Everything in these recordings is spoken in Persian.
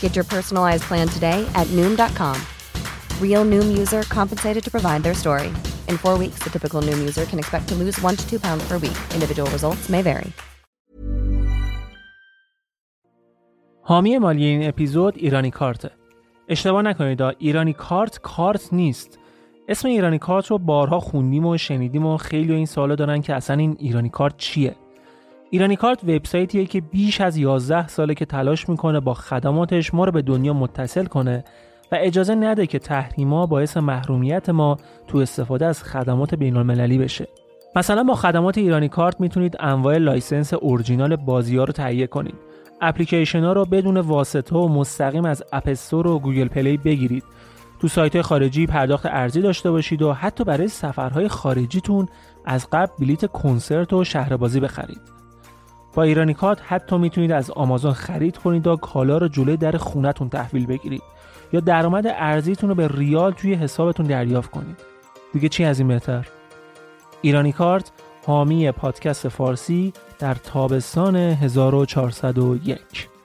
Get your personalized plan today at Noom.com. Real Noom user compensated to provide their story. In four weeks, the typical Noom user can expect to lose one to two pounds per week. Individual results may vary. حامی مالی این اپیزود ایرانی کارته. اشتباه نکنید ایرانی کارت کارت نیست. اسم ایرانی کارت رو بارها خوندیم و شنیدیم و خیلی این سوالا دارن که اصلا این ایرانی کارت چیه؟ ایرانی کارت وبسایتیه که بیش از 11 ساله که تلاش می‌کنه با خدماتش ما رو به دنیا متصل کنه و اجازه نده که تحریما باعث محرومیت ما تو استفاده از خدمات بین المللی بشه. مثلا با خدمات ایرانی کارت می‌تونید انواع license original بازی ها رو تهیه کنید. اپلیکیشن ها رو بدون واسطه و مستقیم از اپستور و گوگل پلی بگیرید. تو سایت خارجی پرداخت ارزی داشته باشید و حتی برای سفرهای خارجیتون از قبل بلیت کنسرت و شهربازی بخرید. با ایرانی کارت حتی می‌تونید از آمازون خرید کنید و کالا رو جلوی در خونتون تحویل بگیرید. یا درآمد ارزیتون رو به ریال توی حسابتون دریافت کنید. دیگه چی از این بهتر؟ ایرانی کارت حامی پادکست فارسی در تابستان 1401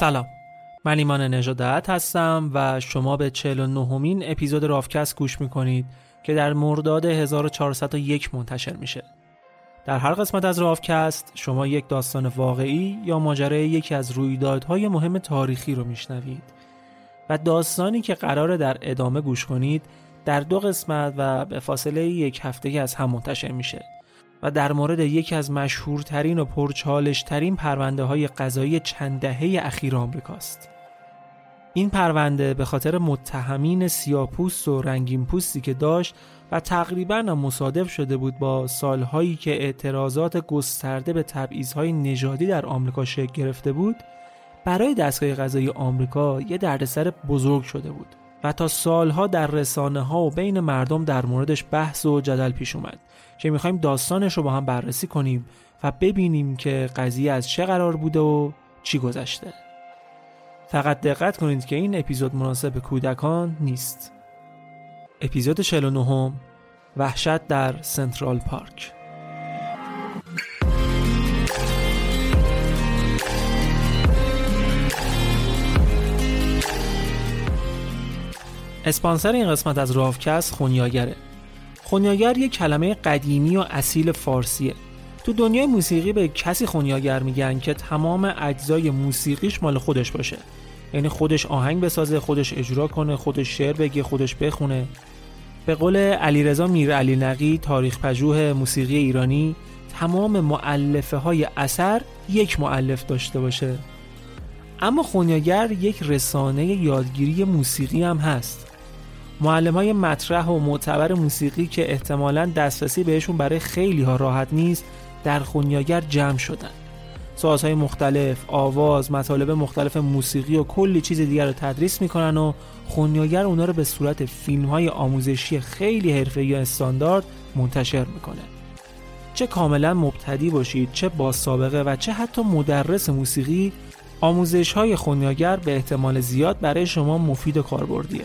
سلام. من ایمان نژادت هستم و شما به 49 مین اپیزود رافکست گوش می‌کنید که در مرداد 1401 منتشر میشه. در هر قسمت از رافکست شما یک داستان واقعی یا ماجرای یکی از رویدادهای مهم تاریخی رو میشنوید و داستانی که قراره در ادامه گوش کنید در دو قسمت و به فاصله یک هفته از هم منتشر میشه. و در مورد یکی از مشهورترین و پرچالشترین پرونده های قضایی چند دهه اخیر آمریکاست. این پرونده به خاطر متهمین سیاپوست و رنگین پوستی که داشت و تقریبا مصادف شده بود با سالهایی که اعتراضات گسترده به تبعیضهای نژادی در آمریکا شکل گرفته بود برای دستگاه قضایی آمریکا یه دردسر بزرگ شده بود و تا سالها در رسانه ها و بین مردم در موردش بحث و جدل پیش اومد که می‌خوایم داستانش رو با هم بررسی کنیم و ببینیم که قضیه از چه قرار بوده و چی گذشته. فقط دقت کنید که این اپیزود مناسب کودکان نیست. اپیزود 49 وحشت در سنترال پارک. اسپانسر این قسمت از راوکست خونیاگره. خونیاگر یک کلمه قدیمی و اصیل فارسیه. تو دنیای موسیقی به کسی خونیاگر میگن که تمام اجزای موسیقیش مال خودش باشه. یعنی خودش آهنگ بسازه خودش اجرا کنه خودش شعر بگه خودش بخونه. به قول علیرضا میر علی نقی تاریخ پژوه موسیقی ایرانی تمام معلفه های اثر یک معلف داشته باشه. اما خونیاگر یک رسانه یادگیری موسیقی هم هست. معلم های مطرح و معتبر موسیقی که احتمالا دسترسی بهشون برای خیلی ها راحت نیست در خونیاگر جمع شدن سازهای مختلف، آواز، مطالب مختلف موسیقی و کلی چیز دیگر رو تدریس می‌کنن و خونیاگر اونا رو به صورت فیلم های آموزشی خیلی حرفه‌ای یا استاندارد منتشر می‌کنه. چه کاملا مبتدی باشید، چه با سابقه و چه حتی مدرس موسیقی آموزش های خونیاگر به احتمال زیاد برای شما مفید و کاربردیه.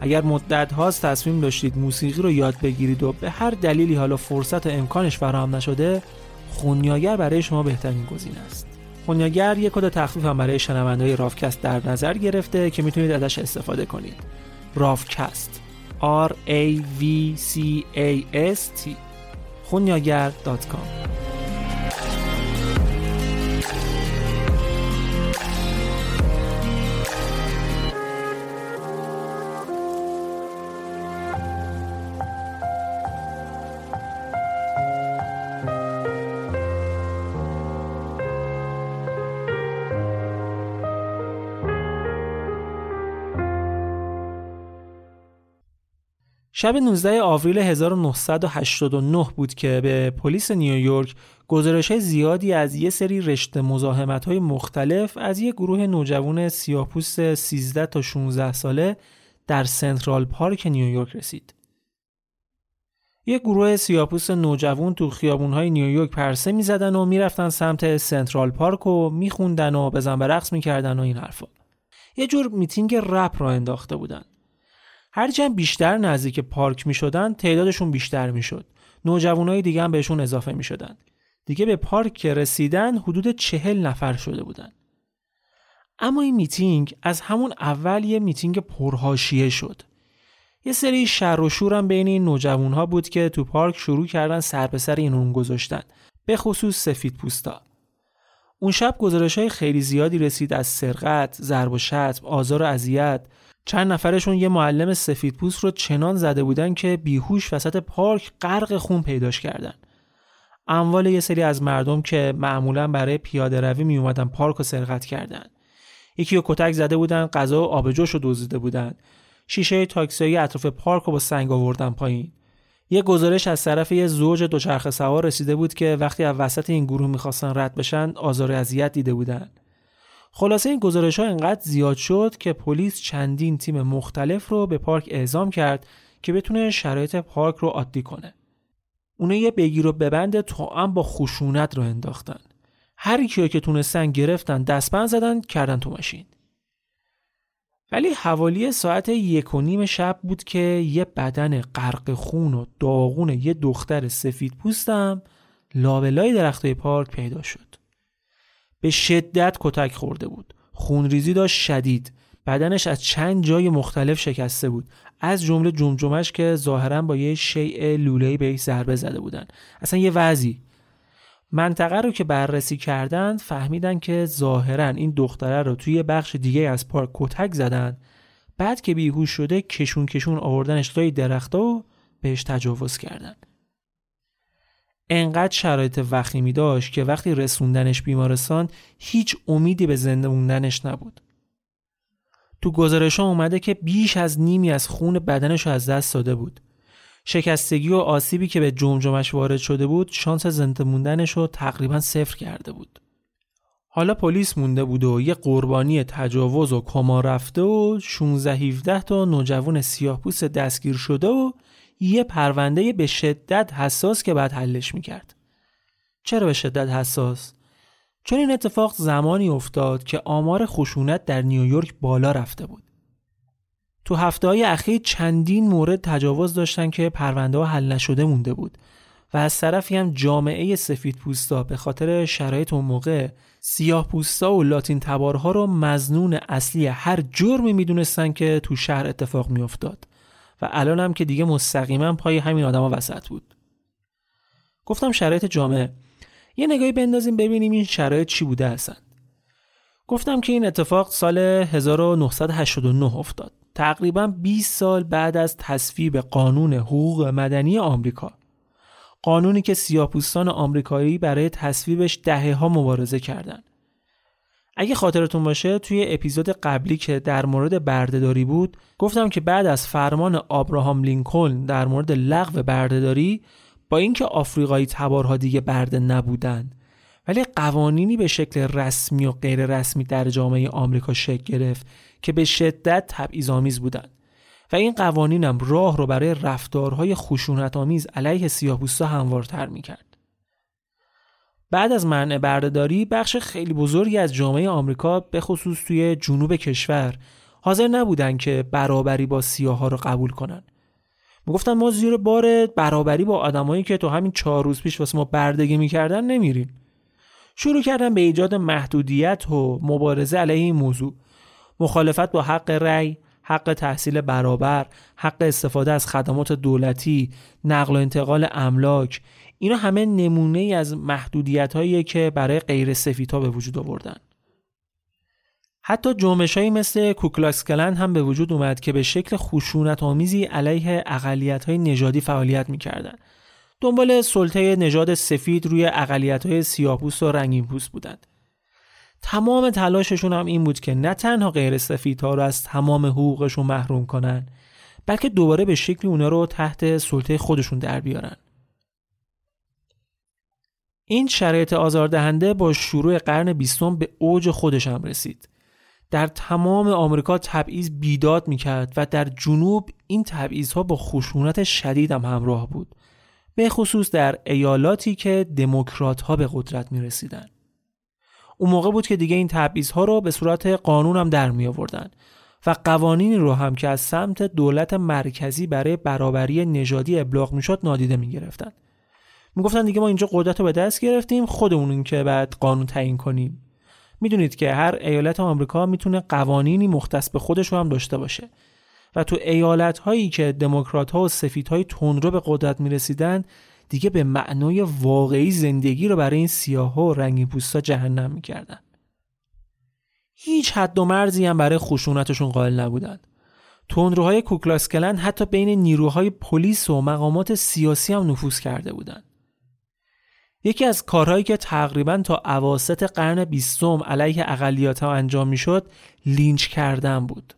اگر مدت هاست تصمیم داشتید موسیقی رو یاد بگیرید و به هر دلیلی حالا فرصت و امکانش فراهم نشده خونیاگر برای شما بهترین گزینه است. خونیاگر یک کد تخفیف هم برای شنوندهای رافکست در نظر گرفته که می‌تونید ازش استفاده کنید. رافکست. R A V C A S T. خونیاگر.com شب 19 آوریل 1989 بود که به پلیس نیویورک گزارش زیادی از یه سری رشته مزاحمت های مختلف از یک گروه نوجوان سیاپوست 13 تا 16 ساله در سنترال پارک نیویورک رسید. یک گروه سیاپوست نوجوان تو های نیویورک پرسه می‌زدن و می‌رفتن سمت سنترال پارک و میخوندن و بزن برقص می‌کردن و این حرفا. یه جور میتینگ رپ راه انداخته بودن. هرچند بیشتر نزدیک پارک می شدن تعدادشون بیشتر می شد. نوجوانای دیگه هم بهشون اضافه می شدن. دیگه به پارک که رسیدن حدود چهل نفر شده بودن. اما این میتینگ از همون اول یه میتینگ پرحاشیه شد. یه سری شر و شورم بین این نوجوان ها بود که تو پارک شروع کردن سر به سر این اون گذاشتن. به خصوص سفید پوستا. اون شب گزارش های خیلی زیادی رسید از سرقت، ضرب و شتم، آزار و اذیت چند نفرشون یه معلم سفیدپوست رو چنان زده بودن که بیهوش وسط پارک غرق خون پیداش کردن. اموال یه سری از مردم که معمولا برای پیاده روی می اومدن پارک رو سرقت کردن. یکی رو کتک زده بودن غذا و آبجوش رو دزدیده بودن. شیشه تاکسی اطراف پارک رو با سنگ آوردن پایین. یه گزارش از طرف یه زوج دوچرخه سوار رسیده بود که وقتی از وسط این گروه می‌خواستن رد بشن آزار اذیت دیده بودن. خلاصه این گزارش ها انقدر زیاد شد که پلیس چندین تیم مختلف رو به پارک اعزام کرد که بتونه شرایط پارک رو عادی کنه. اونا یه بگیر و ببند هم با خشونت رو انداختن. هر کیو که تونستن گرفتن دستبند زدن کردن تو ماشین. ولی حوالی ساعت یک و نیم شب بود که یه بدن غرق خون و داغون یه دختر سفید پوستم لابلای درختای پارک پیدا شد. به شدت کتک خورده بود. خونریزی داشت شدید. بدنش از چند جای مختلف شکسته بود. از جمله جمجمش که ظاهرا با یه شیء لوله‌ای بهش ضربه زده بودن. اصلا یه وضعی. منطقه رو که بررسی کردند فهمیدن که ظاهرا این دختره رو توی بخش دیگه از پارک کتک زدن. بعد که بیهوش شده کشون کشون آوردنش توی درختا و بهش تجاوز کردن. انقدر شرایط وخیمی داشت که وقتی رسوندنش بیمارستان هیچ امیدی به زنده موندنش نبود. تو گزارش اومده که بیش از نیمی از خون بدنش از دست داده بود. شکستگی و آسیبی که به جمجمش وارد شده بود شانس زنده موندنش رو تقریبا صفر کرده بود. حالا پلیس مونده بود و یه قربانی تجاوز و کما رفته و 16 17 تا نوجوان سیاهپوست دستگیر شده و یه پرونده به شدت حساس که بعد حلش می‌کرد. چرا به شدت حساس؟ چون این اتفاق زمانی افتاد که آمار خشونت در نیویورک بالا رفته بود. تو هفته های اخیر چندین مورد تجاوز داشتن که پرونده ها حل نشده مونده بود و از طرفی هم جامعه سفید پوستا به خاطر شرایط اون موقع سیاه پوستا و لاتین تبارها رو مزنون اصلی هر جرمی می‌دونستن که تو شهر اتفاق میافتاد. و الان هم که دیگه مستقیما پای همین آدما وسط بود. گفتم شرایط جامعه. یه نگاهی بندازیم ببینیم این شرایط چی بوده هستن گفتم که این اتفاق سال 1989 افتاد. تقریبا 20 سال بعد از تصویب قانون حقوق مدنی آمریکا. قانونی که سیاپوستان آمریکایی برای تصویبش دهه ها مبارزه کردند. اگه خاطرتون باشه توی اپیزود قبلی که در مورد بردهداری بود گفتم که بعد از فرمان آبراهام لینکلن در مورد لغو بردهداری با اینکه آفریقایی تبارها دیگه برده نبودن ولی قوانینی به شکل رسمی و غیر رسمی در جامعه آمریکا شکل گرفت که به شدت تبعیض‌آمیز بودند و این قوانینم راه رو برای رفتارهای خشونت آمیز علیه سیاه‌پوستا هموارتر می‌کرد. بعد از منع بردهداری بخش خیلی بزرگی از جامعه آمریکا به خصوص توی جنوب کشور حاضر نبودن که برابری با سیاها رو قبول کنن. می‌گفتن ما زیر بار برابری با آدمایی که تو همین چهار روز پیش واسه ما بردگی می‌کردن نمیریم. شروع کردن به ایجاد محدودیت و مبارزه علیه این موضوع. مخالفت با حق رأی، حق تحصیل برابر، حق استفاده از خدمات دولتی، نقل و انتقال املاک اینا همه نمونه ای از محدودیت هایی که برای غیر ها به وجود آوردن. حتی جنبش مثل کوکلاکس کلن هم به وجود اومد که به شکل خشونت آمیزی علیه اقلیت های نژادی فعالیت می‌کردند. دنبال سلطه نژاد سفید روی اقلیت های سیاپوست و رنگین پوست بودند. تمام تلاششون هم این بود که نه تنها غیر سفیدها رو از تمام حقوقشون محروم کنن بلکه دوباره به شکلی اونا رو تحت سلطه خودشون در بیارن این شرایط آزاردهنده با شروع قرن بیستم به اوج خودش هم رسید در تمام آمریکا تبعیض بیداد می‌کرد و در جنوب این تبعیض ها با خشونت شدید هم همراه بود به خصوص در ایالاتی که دموکرات ها به قدرت می رسیدن. اون موقع بود که دیگه این تبعیض ها رو به صورت قانون هم در می آوردن و قوانینی رو هم که از سمت دولت مرکزی برای برابری نژادی ابلاغ می‌شد نادیده می گرفتن. می‌گفتن دیگه ما اینجا قدرت رو به دست گرفتیم خودمون که بعد قانون تعیین کنیم می‌دونید که هر ایالت آمریکا می‌تونه قوانینی مختص به خودش رو هم داشته باشه و تو ایالت هایی که دموکرات ها و سفید های تندرو به قدرت می‌رسیدن دیگه به معنای واقعی زندگی رو برای این سیاه و رنگی پوستا جهنم می‌کردن هیچ حد و مرزی هم برای خشونتشون قائل نبودند. تندروهای کوکلاسکلن حتی بین نیروهای پلیس و مقامات سیاسی هم نفوذ کرده بودند. یکی از کارهایی که تقریبا تا اواسط قرن بیستم علیه اقلیات ها انجام می‌شد لینچ کردن بود.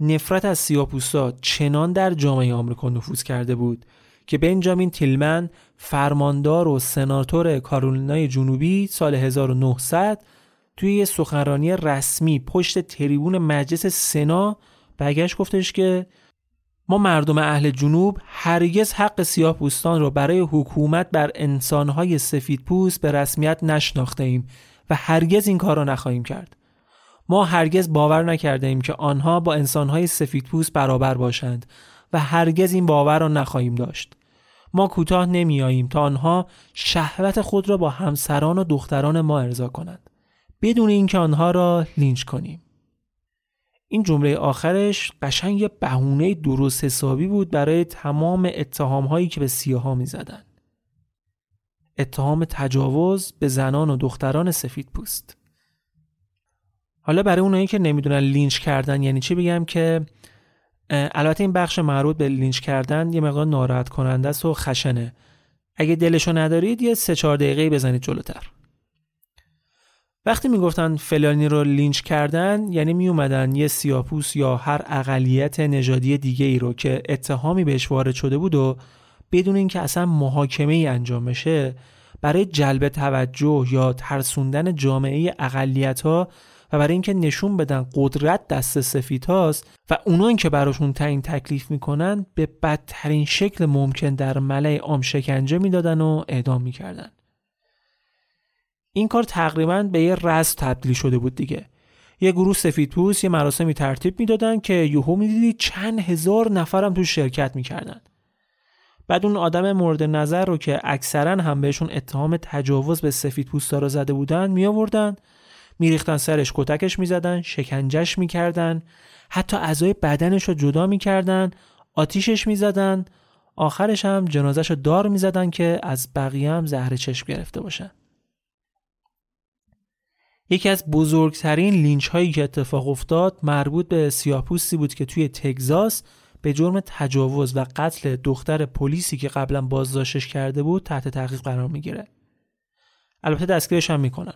نفرت از سیاپوستا چنان در جامعه آمریکا نفوذ کرده بود که بنجامین تیلمن فرماندار و سناتور کارولینای جنوبی سال 1900 توی یه سخنرانی رسمی پشت تریبون مجلس سنا برگشت گفتش که ما مردم اهل جنوب هرگز حق سیاه پوستان را برای حکومت بر انسانهای سفید پوست به رسمیت نشناخته ایم و هرگز این کار را نخواهیم کرد. ما هرگز باور نکرده ایم که آنها با انسانهای سفید پوست برابر باشند و هرگز این باور را نخواهیم داشت. ما کوتاه نمیاییم تا آنها شهوت خود را با همسران و دختران ما ارضا کنند بدون اینکه آنها را لینچ کنیم این جمله آخرش قشنگ یه بهونه درست حسابی بود برای تمام اتهام هایی که به سیاها می زدن. اتهام تجاوز به زنان و دختران سفید پوست. حالا برای اونایی که نمی‌دونن لینچ کردن یعنی چی بگم که البته این بخش مربوط به لینچ کردن یه مقدار ناراحت کننده است و خشنه. اگه دلشو ندارید یه سه چهار دقیقه بزنید جلوتر. وقتی می‌گفتن فلانی رو لینچ کردن یعنی می اومدن یه سیاه‌پوست یا هر اقلیت نژادی دیگه ای رو که اتهامی بهش وارد شده بود و بدون اینکه اصلا محاکمه ای انجام بشه برای جلب توجه یا ترسوندن جامعه اقلیت ها و برای اینکه نشون بدن قدرت دست سفید هاست و اونان که براشون تعیین تکلیف می‌کنن به بدترین شکل ممکن در ملع عام شکنجه می‌دادن و اعدام می‌کردن. این کار تقریبا به یه رز تبدیل شده بود دیگه. یه گروه سفیدپوست یه مراسمی ترتیب می‌دادن که یوهو می‌دیدی چند هزار نفرم تو شرکت می‌کردن. بعد اون آدم مورد نظر رو که اکثرا هم بهشون اتهام تجاوز به سفید پوستا رو زده بودن می آوردن میریختن سرش کتکش می‌زدن شکنجش می‌کردن حتی اعضای بدنش رو جدا می‌کردن آتیشش می‌زدن آخرش هم جنازش رو دار می‌زدن که از بقیه هم زهر چشم گرفته باشن. یکی از بزرگترین لینچ هایی که اتفاق افتاد مربوط به سیاپوستی بود که توی تگزاس به جرم تجاوز و قتل دختر پلیسی که قبلا بازداشتش کرده بود تحت تحقیق قرار می‌گیره. البته دستگیرش هم می‌کنن.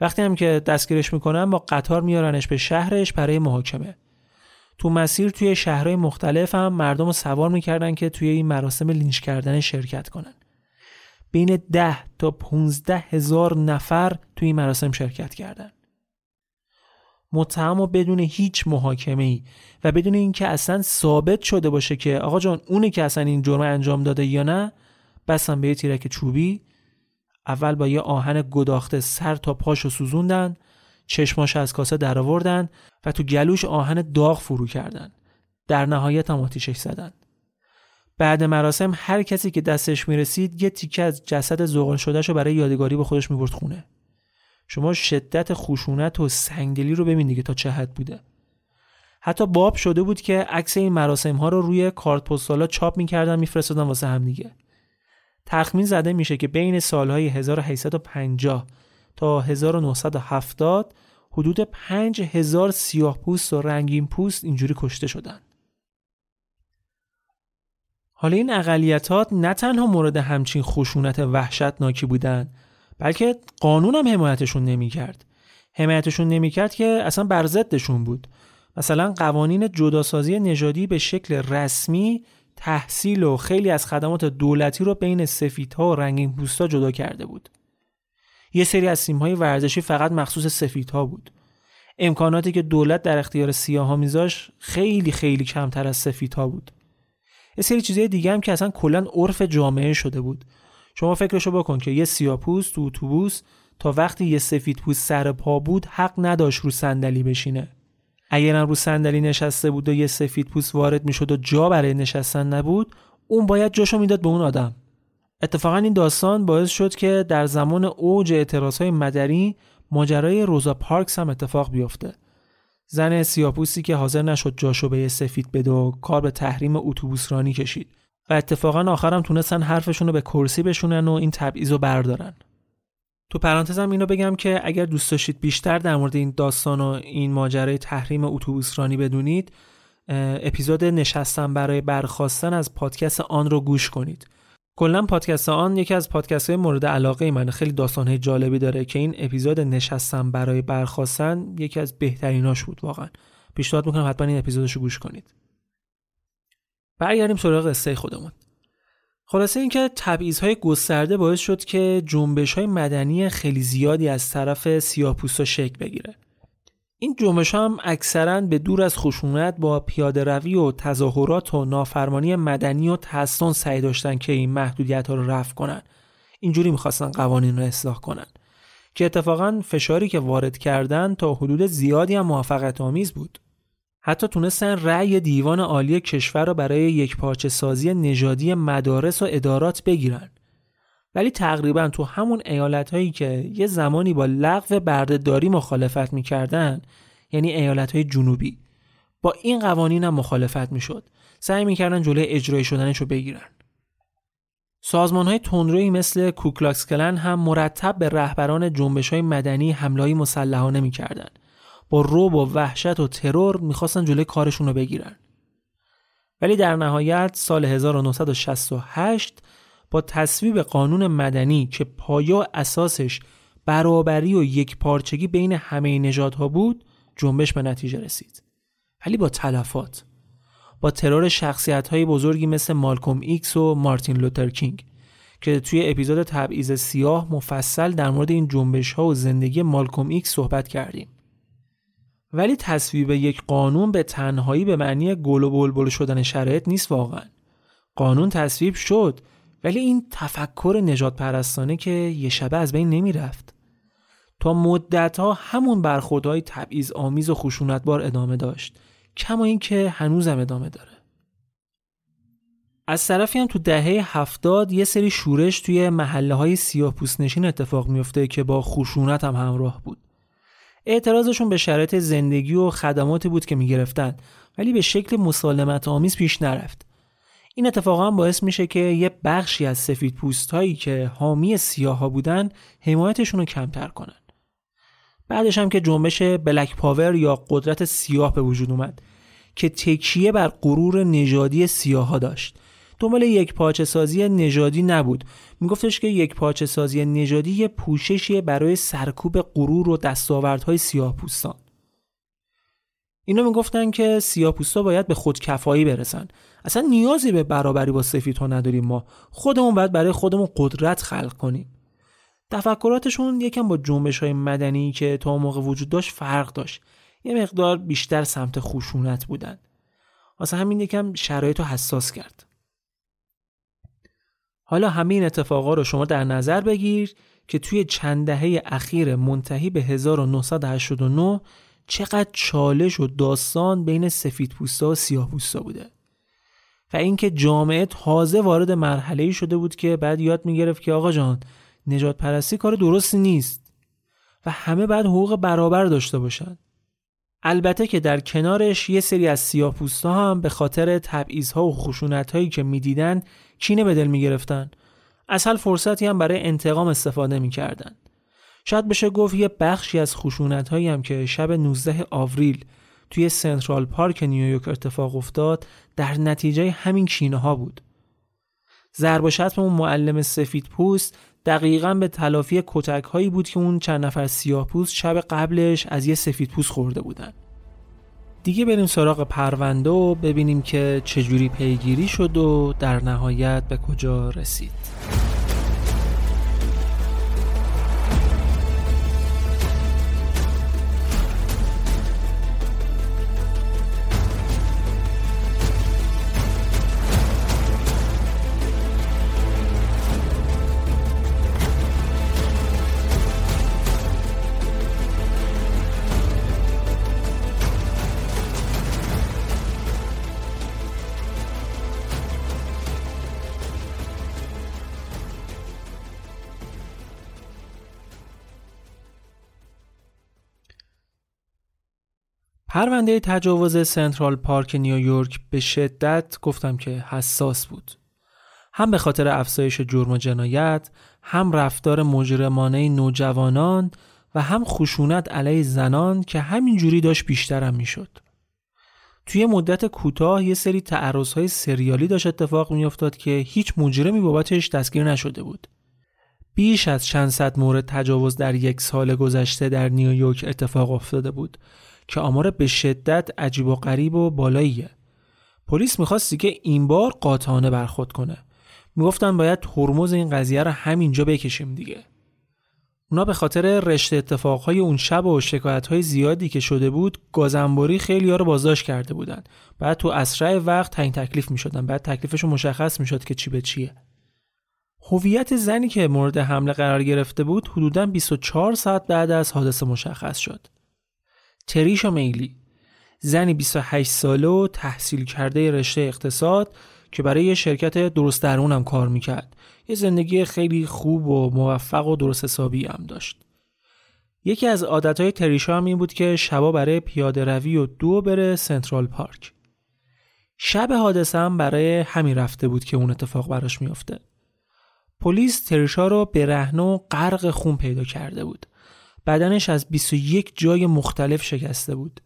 وقتی هم که دستگیرش می‌کنن با قطار میارنش به شهرش برای محاکمه. تو مسیر توی شهرهای مختلف هم مردم رو سوار می‌کردن که توی این مراسم لینچ کردن شرکت کنن. بین ده تا 15 هزار نفر توی این مراسم شرکت کردن. متهم و بدون هیچ محاکمه ای و بدون اینکه اصلا ثابت شده باشه که آقا جان اونه که اصلا این جرم انجام داده یا نه بسن به یه تیرک چوبی اول با یه آهن گداخته سر تا پاشو سوزوندن چشماش از کاسه درآوردن و تو گلوش آهن داغ فرو کردن در نهایت هم آتیشش زدن بعد مراسم هر کسی که دستش می‌رسید یه تیکه از جسد زغال شدهش رو برای یادگاری به خودش می‌برد خونه. شما شدت خشونت و سنگدلی رو ببین دیگه تا چه حد بوده. حتی باب شده بود که عکس این مراسم ها رو روی کارت پستالا چاپ می‌کردن میفرستادن واسه هم دیگه. تخمین زده میشه که بین سالهای 1850 تا 1970 حدود 5000 سیاه پوست و رنگین پوست اینجوری کشته شدن. حالا این اقلیتات نه تنها مورد همچین خشونت وحشتناکی بودن بلکه قانون هم حمایتشون نمی‌کرد. حمایتشون نمی‌کرد که اصلا بر ضدشون بود. مثلا قوانین جداسازی نژادی به شکل رسمی تحصیل و خیلی از خدمات دولتی رو بین سفیدها و رنگین پوستا جدا کرده بود. یه سری از های ورزشی فقط مخصوص سفیدها بود. امکاناتی که دولت در اختیار سیاها میذاش خیلی خیلی کمتر از سفیدها بود. یه سری چیزهای دیگه هم که اصلا کلا عرف جامعه شده بود. شما فکرشو بکن که یه سیاپوست تو اتوبوس تا وقتی یه سفید پوست سر پا بود حق نداشت رو صندلی بشینه. اگرم رو صندلی نشسته بود و یه سفید پوست وارد می‌شد و جا برای نشستن نبود اون باید جاشو می‌داد به اون آدم. اتفاقا این داستان باعث شد که در زمان اوج های مدنی ماجرای روزا پارکس هم اتفاق بیفته. زن سیاپوستی که حاضر نشد جاشو به یه سفید بده و کار به تحریم اتوبوس رانی کشید. و اتفاقا آخرم تونستن حرفشون رو به کرسی بشونن و این تبعیض رو بردارن. تو پرانتزم اینو بگم که اگر دوست داشتید بیشتر در مورد این داستان و این ماجرای تحریم اتوبوس رانی بدونید اپیزود نشستم برای برخواستن از پادکست آن رو گوش کنید. کلا پادکست آن یکی از پادکست های مورد علاقه من خیلی داستان های جالبی داره که این اپیزود نشستم برای برخواستن یکی از بهتریناش بود واقعا. پیشنهاد می‌کنم حتما این اپیزودش رو گوش کنید. برگردیم سراغ قصه خودمون. خلاصه اینکه های گسترده باعث شد که جنبش های مدنی خیلی زیادی از طرف سیاه‌پوستا شکل بگیره. این جنبش هم اکثرا به دور از خشونت با پیاده روی و تظاهرات و نافرمانی مدنی و تحسن سعی داشتن که این محدودیت ها رو رفع کنن. اینجوری می‌خواستن قوانین رو اصلاح کنن. که اتفاقا فشاری که وارد کردن تا حدود زیادی هم موفقیت آمیز بود. حتی تونستن رأی دیوان عالی کشور را برای یک پارچه سازی نژادی مدارس و ادارات بگیرن. ولی تقریبا تو همون ایالت هایی که یه زمانی با لغو بردهداری مخالفت می‌کردن یعنی ایالت های جنوبی با این قوانین هم مخالفت می‌شد. سعی می‌کردن جلوی اجرای شدنش رو بگیرن. سازمان های تندروی مثل کوکلاکس کلن هم مرتب به رهبران جنبش های مدنی حملهایی مسلحانه می‌کردن. با روب و وحشت و ترور می‌خواستن جلوی کارشون رو بگیرن. ولی در نهایت سال 1968 با تصویب قانون مدنی که پایا اساسش برابری و یک پارچگی بین همه نژادها بود جنبش به نتیجه رسید. ولی با تلفات با ترور شخصیت های بزرگی مثل مالکوم ایکس و مارتین لوتر کینگ که توی اپیزود تبعیض سیاه مفصل در مورد این جنبش ها و زندگی مالکوم ایکس صحبت کردیم. ولی تصویب یک قانون به تنهایی به معنی گل و بلبل شدن شرایط نیست واقعا. قانون تصویب شد ولی این تفکر نژادپرستانه که یه شبه از بین نمی رفت تا مدت ها همون برخوردهای تبعیض آمیز و خشونتبار ادامه داشت کما اینکه هنوزم ادامه داره از طرفی هم تو دهه هفتاد یه سری شورش توی محله های سیاه نشین اتفاق میفته که با خشونت هم همراه بود. اعتراضشون به شرایط زندگی و خدماتی بود که می‌گرفتن ولی به شکل مسالمت آمیز پیش نرفت. این اتفاقا باعث میشه که یه بخشی از سفید پوست که حامی سیاه ها بودن حمایتشون رو کمتر کنن. بعدش هم که جنبش بلک پاور یا قدرت سیاه به وجود اومد که تکیه بر غرور نژادی سیاه داشت. دنبال یک پاچه سازی نژادی نبود. میگفتش که یک پاچه سازی نژادی یه پوششیه برای سرکوب غرور و دستاوردهای سیاه پوستان. اینا می‌گفتن که سیاه پوستا باید به خودکفایی برسن. اصلا نیازی به برابری با سفیدها نداریم ما. خودمون باید برای خودمون قدرت خلق کنیم. تفکراتشون یکم با جنبش های مدنی که تا موقع وجود داشت فرق داشت. یه مقدار بیشتر سمت خشونت بودن. واسه همین یکم شرایط حساس کرد. حالا همه این اتفاقا رو شما در نظر بگیر که توی چند دهه اخیر منتهی به 1989 چقدر چالش و داستان بین سفید پوستا و سیاه پوستا بوده. و اینکه جامعه تازه وارد مرحله شده بود که بعد یاد می‌گرفت که آقا جان نجات پرستی کار درستی نیست و همه بعد حقوق برابر داشته باشند البته که در کنارش یه سری از سیاه هم به خاطر ها و خشونت هایی که می‌دیدن کینه به دل می‌گرفتن. اصل فرصتی هم برای انتقام استفاده می‌کردن. شاید بشه گفت یه بخشی از خشونت هم که شب 19 آوریل توی سنترال پارک نیویورک اتفاق افتاد در نتیجه همین کینه ها بود. ضرب و شتم اون معلم سفید پوست دقیقا به تلافی کتک هایی بود که اون چند نفر سیاه پوست شب قبلش از یه سفید پوست خورده بودن. دیگه بریم سراغ پرونده و ببینیم که چجوری پیگیری شد و در نهایت به کجا رسید. پرونده تجاوز سنترال پارک نیویورک به شدت گفتم که حساس بود. هم به خاطر افزایش جرم و جنایت، هم رفتار مجرمانه نوجوانان و هم خشونت علیه زنان که همینجوری داشت بیشترم می‌شد. توی مدت کوتاه یه سری تعرضهای سریالی داشت اتفاق میافتاد که هیچ مجرمی بابتش دستگیر نشده بود. بیش از چند صد مورد تجاوز در یک سال گذشته در نیویورک اتفاق افتاده بود که آمار به شدت عجیب و غریب و بالاییه. پلیس می‌خواست که این بار قاطعانه برخورد کنه. می‌گفتن باید ترمز این قضیه رو همینجا بکشیم دیگه. اونا به خاطر رشته اتفاقهای اون شب و شکایتهای زیادی که شده بود گازنبوری خیلی ها رو بازداشت کرده بودن. بعد تو اسرع وقت تعیین تکلیف می‌شدن. بعد تکلیفشون مشخص می‌شد که چی به چیه. هویت زنی که مورد حمله قرار گرفته بود حدوداً 24 ساعت بعد از حادثه مشخص شد. تریشا میلی زنی 28 ساله و تحصیل کرده رشته اقتصاد که برای یه شرکت درست درونم کار می‌کرد. یه زندگی خیلی خوب و موفق و درست حسابی هم داشت. یکی از عادتهای تریشا هم این بود که شبا برای پیاده روی و دو بره سنترال پارک. شب حادثه هم برای همین رفته بود که اون اتفاق براش میافته. پلیس تریشا رو به رهن و غرق خون پیدا کرده بود. بدنش از 21 جای مختلف شکسته بود.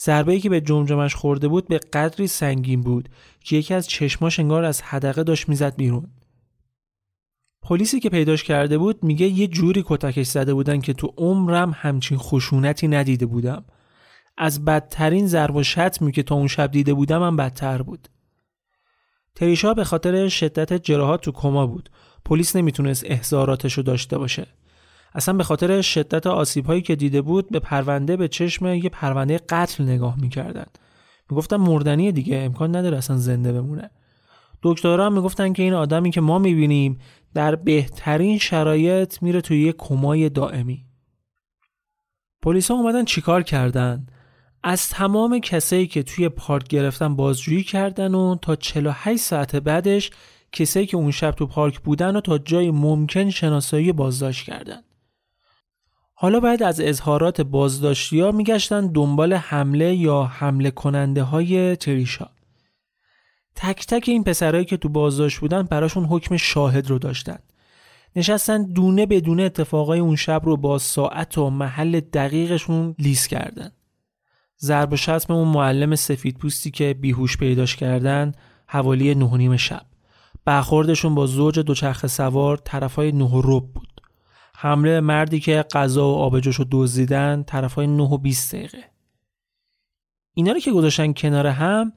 ضربه‌ای که به جمجمش خورده بود به قدری سنگین بود که یکی از چشماش انگار از حدقه داشت می‌زد بیرون. پلیسی که پیداش کرده بود میگه یه جوری کتکش زده بودن که تو عمرم همچین خشونتی ندیده بودم. از بدترین ضرب و شتمی که تا اون شب دیده بودم هم بدتر بود. تریشا به خاطر شدت جراحات تو کما بود. پلیس نمی‌تونست احضاراتش رو داشته باشه. اصلا به خاطر شدت آسیب هایی که دیده بود به پرونده به چشم یه پرونده قتل نگاه می‌کردن. می‌گفتن مردنی دیگه امکان نداره اصلا زنده بمونه. دکترها هم می‌گفتن که این آدمی که ما می‌بینیم در بهترین شرایط میره توی یه کمای دائمی. پلیس ها اومدن چیکار کردن؟ از تمام کسایی که توی پارک گرفتن بازجویی کردن و تا 48 ساعت بعدش کسایی که اون شب تو پارک بودن و تا جای ممکن شناسایی بازداشت کردن. حالا باید از اظهارات بازداشتی ها میگشتن دنبال حمله یا حمله کننده های تریشا. تک تک این پسرهایی که تو بازداشت بودن براشون حکم شاهد رو داشتن. نشستن دونه بدون اتفاقای اون شب رو با ساعت و محل دقیقشون لیست کردن. ضرب و شتم اون معلم سفید پوستی که بیهوش پیداش کردن حوالی نه شب. برخوردشون با زوج دوچرخه سوار طرفای نه بود. حمله مردی که غذا و آبجوش رو دزدیدن طرفای نه و 20 دقیقه. اینا رو که گذاشتن کنار هم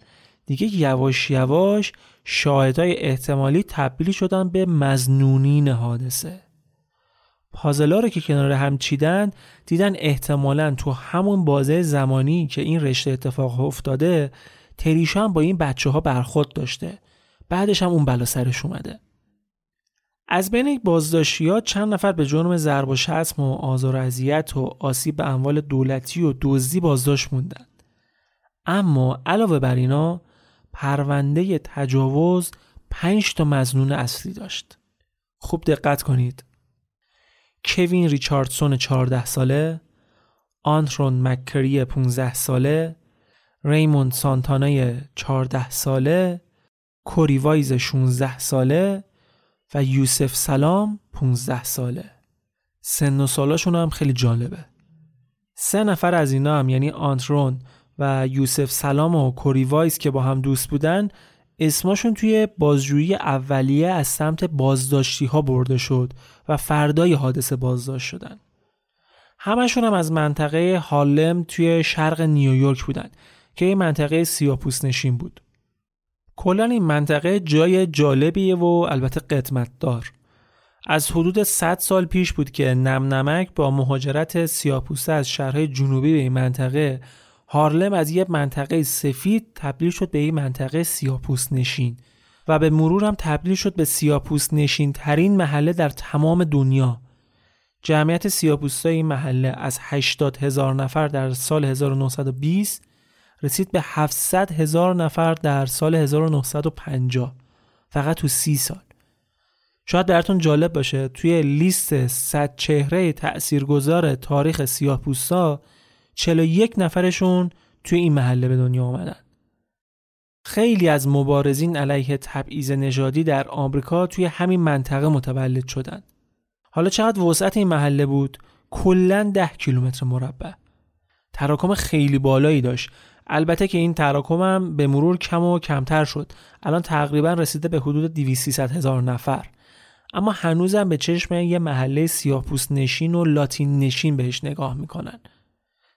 دیگه یواش یواش شاهدای احتمالی تبدیل شدن به مزنونین حادثه. پازلا رو که کنار هم چیدن دیدن احتمالا تو همون بازه زمانی که این رشته اتفاق افتاده تریشا هم با این بچه ها برخورد داشته بعدش هم اون بلا سرش اومده از بین بازداشتی ها چند نفر به جرم ضرب و شتم و آزار و اذیت و آسیب به اموال دولتی و دزدی بازداشت موندن اما علاوه بر اینا پرونده تجاوز پنج تا مزنون اصلی داشت. خوب دقت کنید. کوین ریچاردسون 14 ساله آنترون مکری 15 ساله ریموند سانتانای 14 ساله کوری وایز 16 ساله و یوسف سلام 15 ساله سن و سالاشون هم خیلی جالبه سه نفر از اینا هم یعنی آنترون و یوسف سلام و کوری وایز که با هم دوست بودن اسمشون توی بازجویی اولیه از سمت بازداشتی ها برده شد و فردای حادثه بازداشت شدن. همشون هم از منطقه هالم توی شرق نیویورک بودن که این منطقه سیاپوس نشین بود. کلا این منطقه جای جالبیه و البته قدمت دار. از حدود 100 سال پیش بود که نم نمک با مهاجرت سیاپوسه از شهرهای جنوبی به این منطقه هارلم از یه منطقه سفید تبدیل شد به این منطقه سیاپوس نشین و به مرور هم تبدیل شد به سیاپوس نشین ترین محله در تمام دنیا جمعیت سیاپوستای این محله از 80 هزار نفر در سال 1920 رسید به 700 هزار نفر در سال 1950 فقط تو سی سال شاید براتون جالب باشه توی لیست 100 چهره تأثیرگذار تاریخ سیاه‌پوستا 41 نفرشون توی این محله به دنیا آمدن. خیلی از مبارزین علیه تبعیض نژادی در آمریکا توی همین منطقه متولد شدن. حالا چقدر وسعت این محله بود؟ کلا 10 کیلومتر مربع. تراکم خیلی بالایی داشت. البته که این تراکم هم به مرور کم و کمتر شد. الان تقریبا رسیده به حدود 200 هزار نفر. اما هنوزم به چشم یه محله سیاه‌پوست نشین و لاتین نشین بهش نگاه می‌کنن.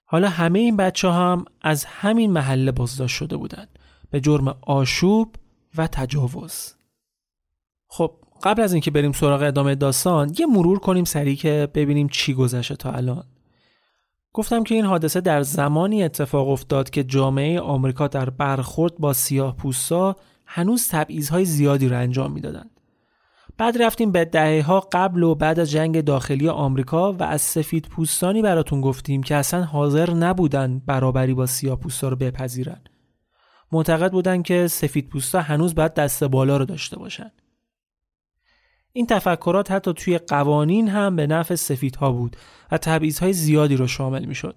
حالا همه این بچه هم از همین محله بازداشت شده بودند به جرم آشوب و تجاوز خب قبل از اینکه بریم سراغ ادامه داستان یه مرور کنیم سریع که ببینیم چی گذشته تا الان گفتم که این حادثه در زمانی اتفاق افتاد که جامعه آمریکا در برخورد با سیاه پوستا هنوز تبعیضهای زیادی را انجام می‌دادند. بعد رفتیم به دهه ها قبل و بعد از جنگ داخلی آمریکا و از سفید پوستانی براتون گفتیم که اصلا حاضر نبودن برابری با سیاه پوستا رو بپذیرن. معتقد بودن که سفید پوستا هنوز باید دست بالا رو داشته باشن. این تفکرات حتی توی قوانین هم به نفع سفیدها بود و های زیادی رو شامل می شد.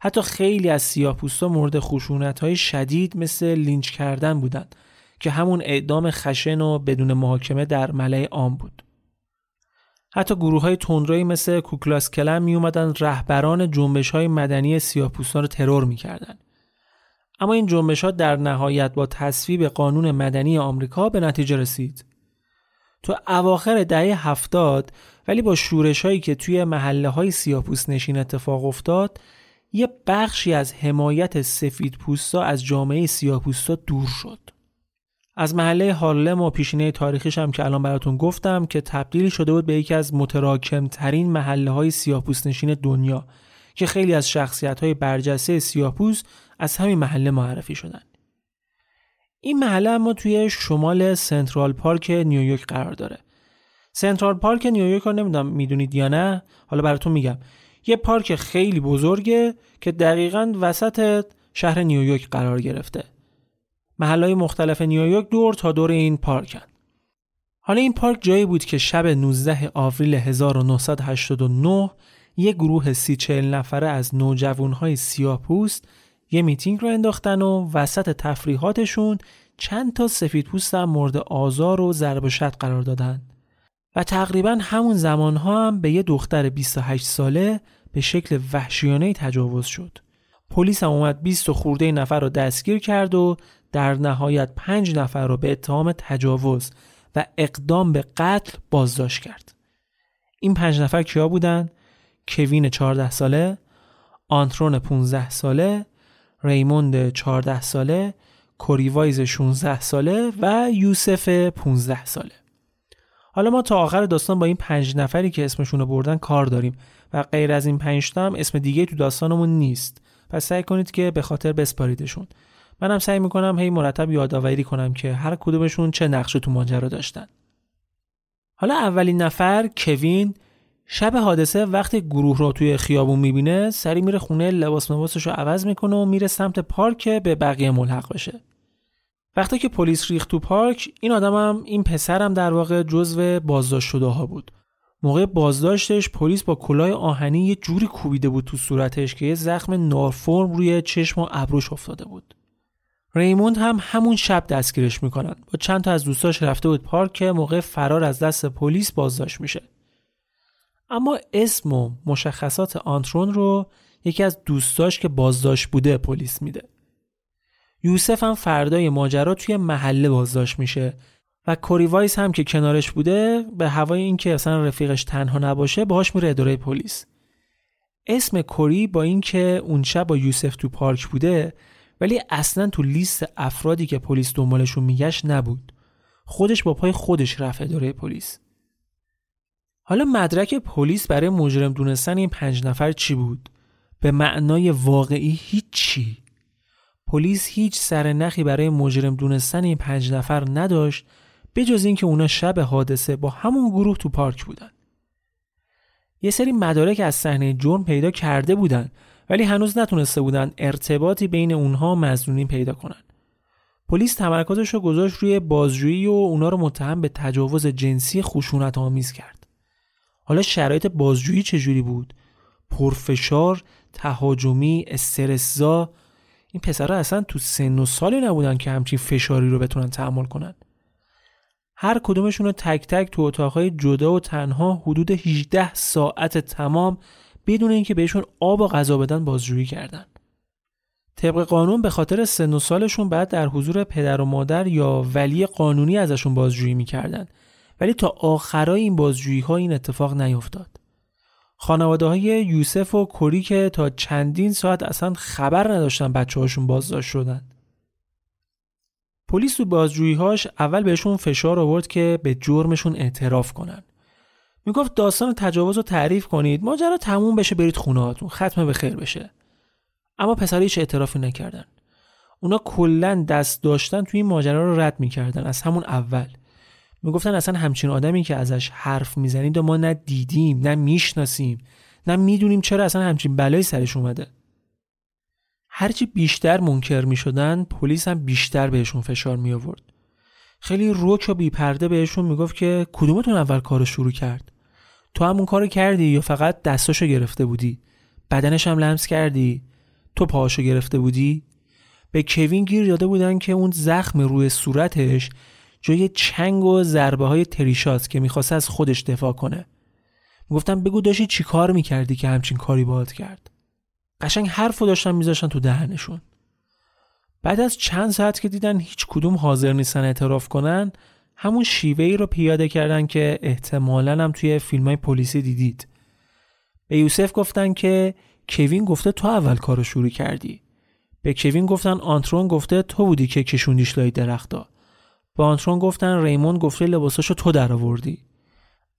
حتی خیلی از سیاه‌پوستا مورد خشونت های شدید مثل لینچ کردن بودند که همون اعدام خشن و بدون محاکمه در ملع عام بود. حتی گروه های تندروی مثل کوکلاس کلم می اومدن رهبران جنبش های مدنی سیاه‌پوستان رو ترور می‌کردند. اما این جنبش ها در نهایت با تصویب قانون مدنی آمریکا به نتیجه رسید. تو اواخر دهه هفتاد ولی با شورش هایی که توی محله های سیاپوس نشین اتفاق افتاد یه بخشی از حمایت سفید پوستا از جامعه سیاپوستا دور شد. از محله هارلم و پیشینه تاریخیش هم که الان براتون گفتم که تبدیل شده بود به یکی از متراکم ترین محله های سیاپوس نشین دنیا که خیلی از شخصیت های برجسته سیاپوس از همین محله معرفی شدن. این محله اما توی شمال سنترال پارک نیویورک قرار داره. سنترال پارک نیویورک رو نمی‌دونم می‌دونید یا نه حالا براتون میگم یه پارک خیلی بزرگه که دقیقا وسط شهر نیویورک قرار گرفته. محلهای مختلف نیویورک دور تا دور این پارکن. حالا این پارک جایی بود که شب 19 آوریل 1989 یک گروه سی چهل نفره از نوجوانهای سیاه پوست یه میتینگ رو انداختن و وسط تفریحاتشون چند تا سفید پوست هم مورد آزار و ضرب و قرار دادن و تقریبا همون زمانها هم به یه دختر 28 ساله به شکل وحشیانه تجاوز شد. پلیس هم اومد 20 خورده نفر رو دستگیر کرد و در نهایت 5 نفر رو به اتهام تجاوز و اقدام به قتل بازداشت کرد. این 5 نفر کیا بودن؟ کوین 14 ساله، آنترون 15 ساله، ریموند 14 ساله، کوریوایز 16 ساله و یوسف 15 ساله. حالا ما تا آخر داستان با این پنج نفری که اسمشون رو بردن کار داریم و غیر از این پنج تا هم اسم دیگه تو داستانمون نیست. پس سعی کنید که به خاطر بسپاریدشون. منم سعی می‌کنم هی مرتب یادآوری کنم که هر کدومشون چه نقشه تو ماجرا داشتن. حالا اولین نفر کوین شب حادثه وقتی گروه رو توی خیابون می‌بینه سری میره خونه لباس مباسش رو عوض می‌کنه و میره سمت پارک به بقیه ملحق بشه. وقتی که پلیس ریخت تو پارک این آدمم این پسرم در واقع جزو بازداشت شده ها بود. موقع بازداشتش پلیس با کلاه آهنی یه جوری کوبیده بود تو صورتش که یه زخم نارفرم روی چشم و ابروش افتاده بود. ریموند هم همون شب دستگیرش می‌کنن. با چند تا از دوستاش رفته بود پارک که موقع فرار از دست پلیس بازداشت میشه. اما اسم و مشخصات آنترون رو یکی از دوستاش که بازداشت بوده پلیس میده. یوسف هم فردای ماجرا توی محله بازداشت میشه و کوری وایس هم که کنارش بوده به هوای اینکه اصلا رفیقش تنها نباشه باهاش میره اداره پلیس. اسم کوری با اینکه اون شب با یوسف تو پارک بوده ولی اصلا تو لیست افرادی که پلیس دنبالشون میگشت نبود. خودش با پای خودش رفت اداره پلیس. حالا مدرک پلیس برای مجرم دونستن این پنج نفر چی بود؟ به معنای واقعی هیچی. پلیس هیچ سر نخی برای مجرم دونستن این پنج نفر نداشت به جز اینکه اونا شب حادثه با همون گروه تو پارک بودن. یه سری مدارک از صحنه جرم پیدا کرده بودن ولی هنوز نتونسته بودن ارتباطی بین اونها مزنونین پیدا کنن. پلیس تمرکزش رو گذاشت روی بازجویی و اونا رو متهم به تجاوز جنسی خشونت آمیز کرد. حالا شرایط بازجویی چجوری بود؟ پرفشار تهاجمی استرسزا. این پسرها اصلا تو سن و سالی نبودن که همچین فشاری رو بتونن تحمل کنن. هر کدومشون رو تک تک تو اتاقهای جدا و تنها حدود 18 ساعت تمام بدون اینکه بهشون آب و غذا بدن بازجویی کردن. طبق قانون به خاطر سن و سالشون بعد در حضور پدر و مادر یا ولی قانونی ازشون بازجویی می‌کردن. ولی تا آخرای این بازجویی ها این اتفاق نیفتاد. خانواده های یوسف و کوری که تا چندین ساعت اصلا خبر نداشتن بچه هاشون بازداشت شدن. پلیس تو بازجوییهاش اول بهشون فشار آورد که به جرمشون اعتراف کنن. می‌گفت داستان تجاوز رو تعریف کنید ماجرا تموم بشه برید خونه هاتون ختم به خیر بشه. اما پسر هیچ اعترافی نکردن. اونا کلا دست داشتن توی این ماجرا رو رد می‌کردن از همون اول. می‌گفتن اصلا همچین آدمی که ازش حرف می‌زنید و ما نه دیدیم نه می‌شناسیم نه می‌دونیم چرا اصلا همچین بلایی سرش اومده. هرچی بیشتر منکر می‌شدن پلیس هم بیشتر بهشون فشار می آورد خیلی روک و بیپرده بهشون می‌گفت که کدومتون اول کارو شروع کرد؟ تو همون کارو کردی یا فقط دستاشو گرفته بودی؟ بدنش هم لمس کردی؟ تو پاهاشو گرفته بودی؟ به کوین گیر داده بودن که اون زخم روی صورتش جای چنگ و ضربه های تریشاست که می‌خواست از خودش دفاع کنه. گفتم بگو داشتی چی کار می‌کردی که همچین کاری باید کرد؟ قشنگ حرف رو داشتن میذاشتن تو دهنشون. بعد از چند ساعت که دیدن هیچ کدوم حاضر نیستن اعتراف کنن همون شیوه ای رو پیاده کردن که احتمالا هم توی فیلم های پلیسی دیدید. به یوسف گفتن که کوین گفته تو اول کارو شروع کردی. به کوین گفتن آنترون گفته تو بودی که کشوندیش لای درختا. به آنترون گفتن ریمون گفته لباساشو تو در آوردی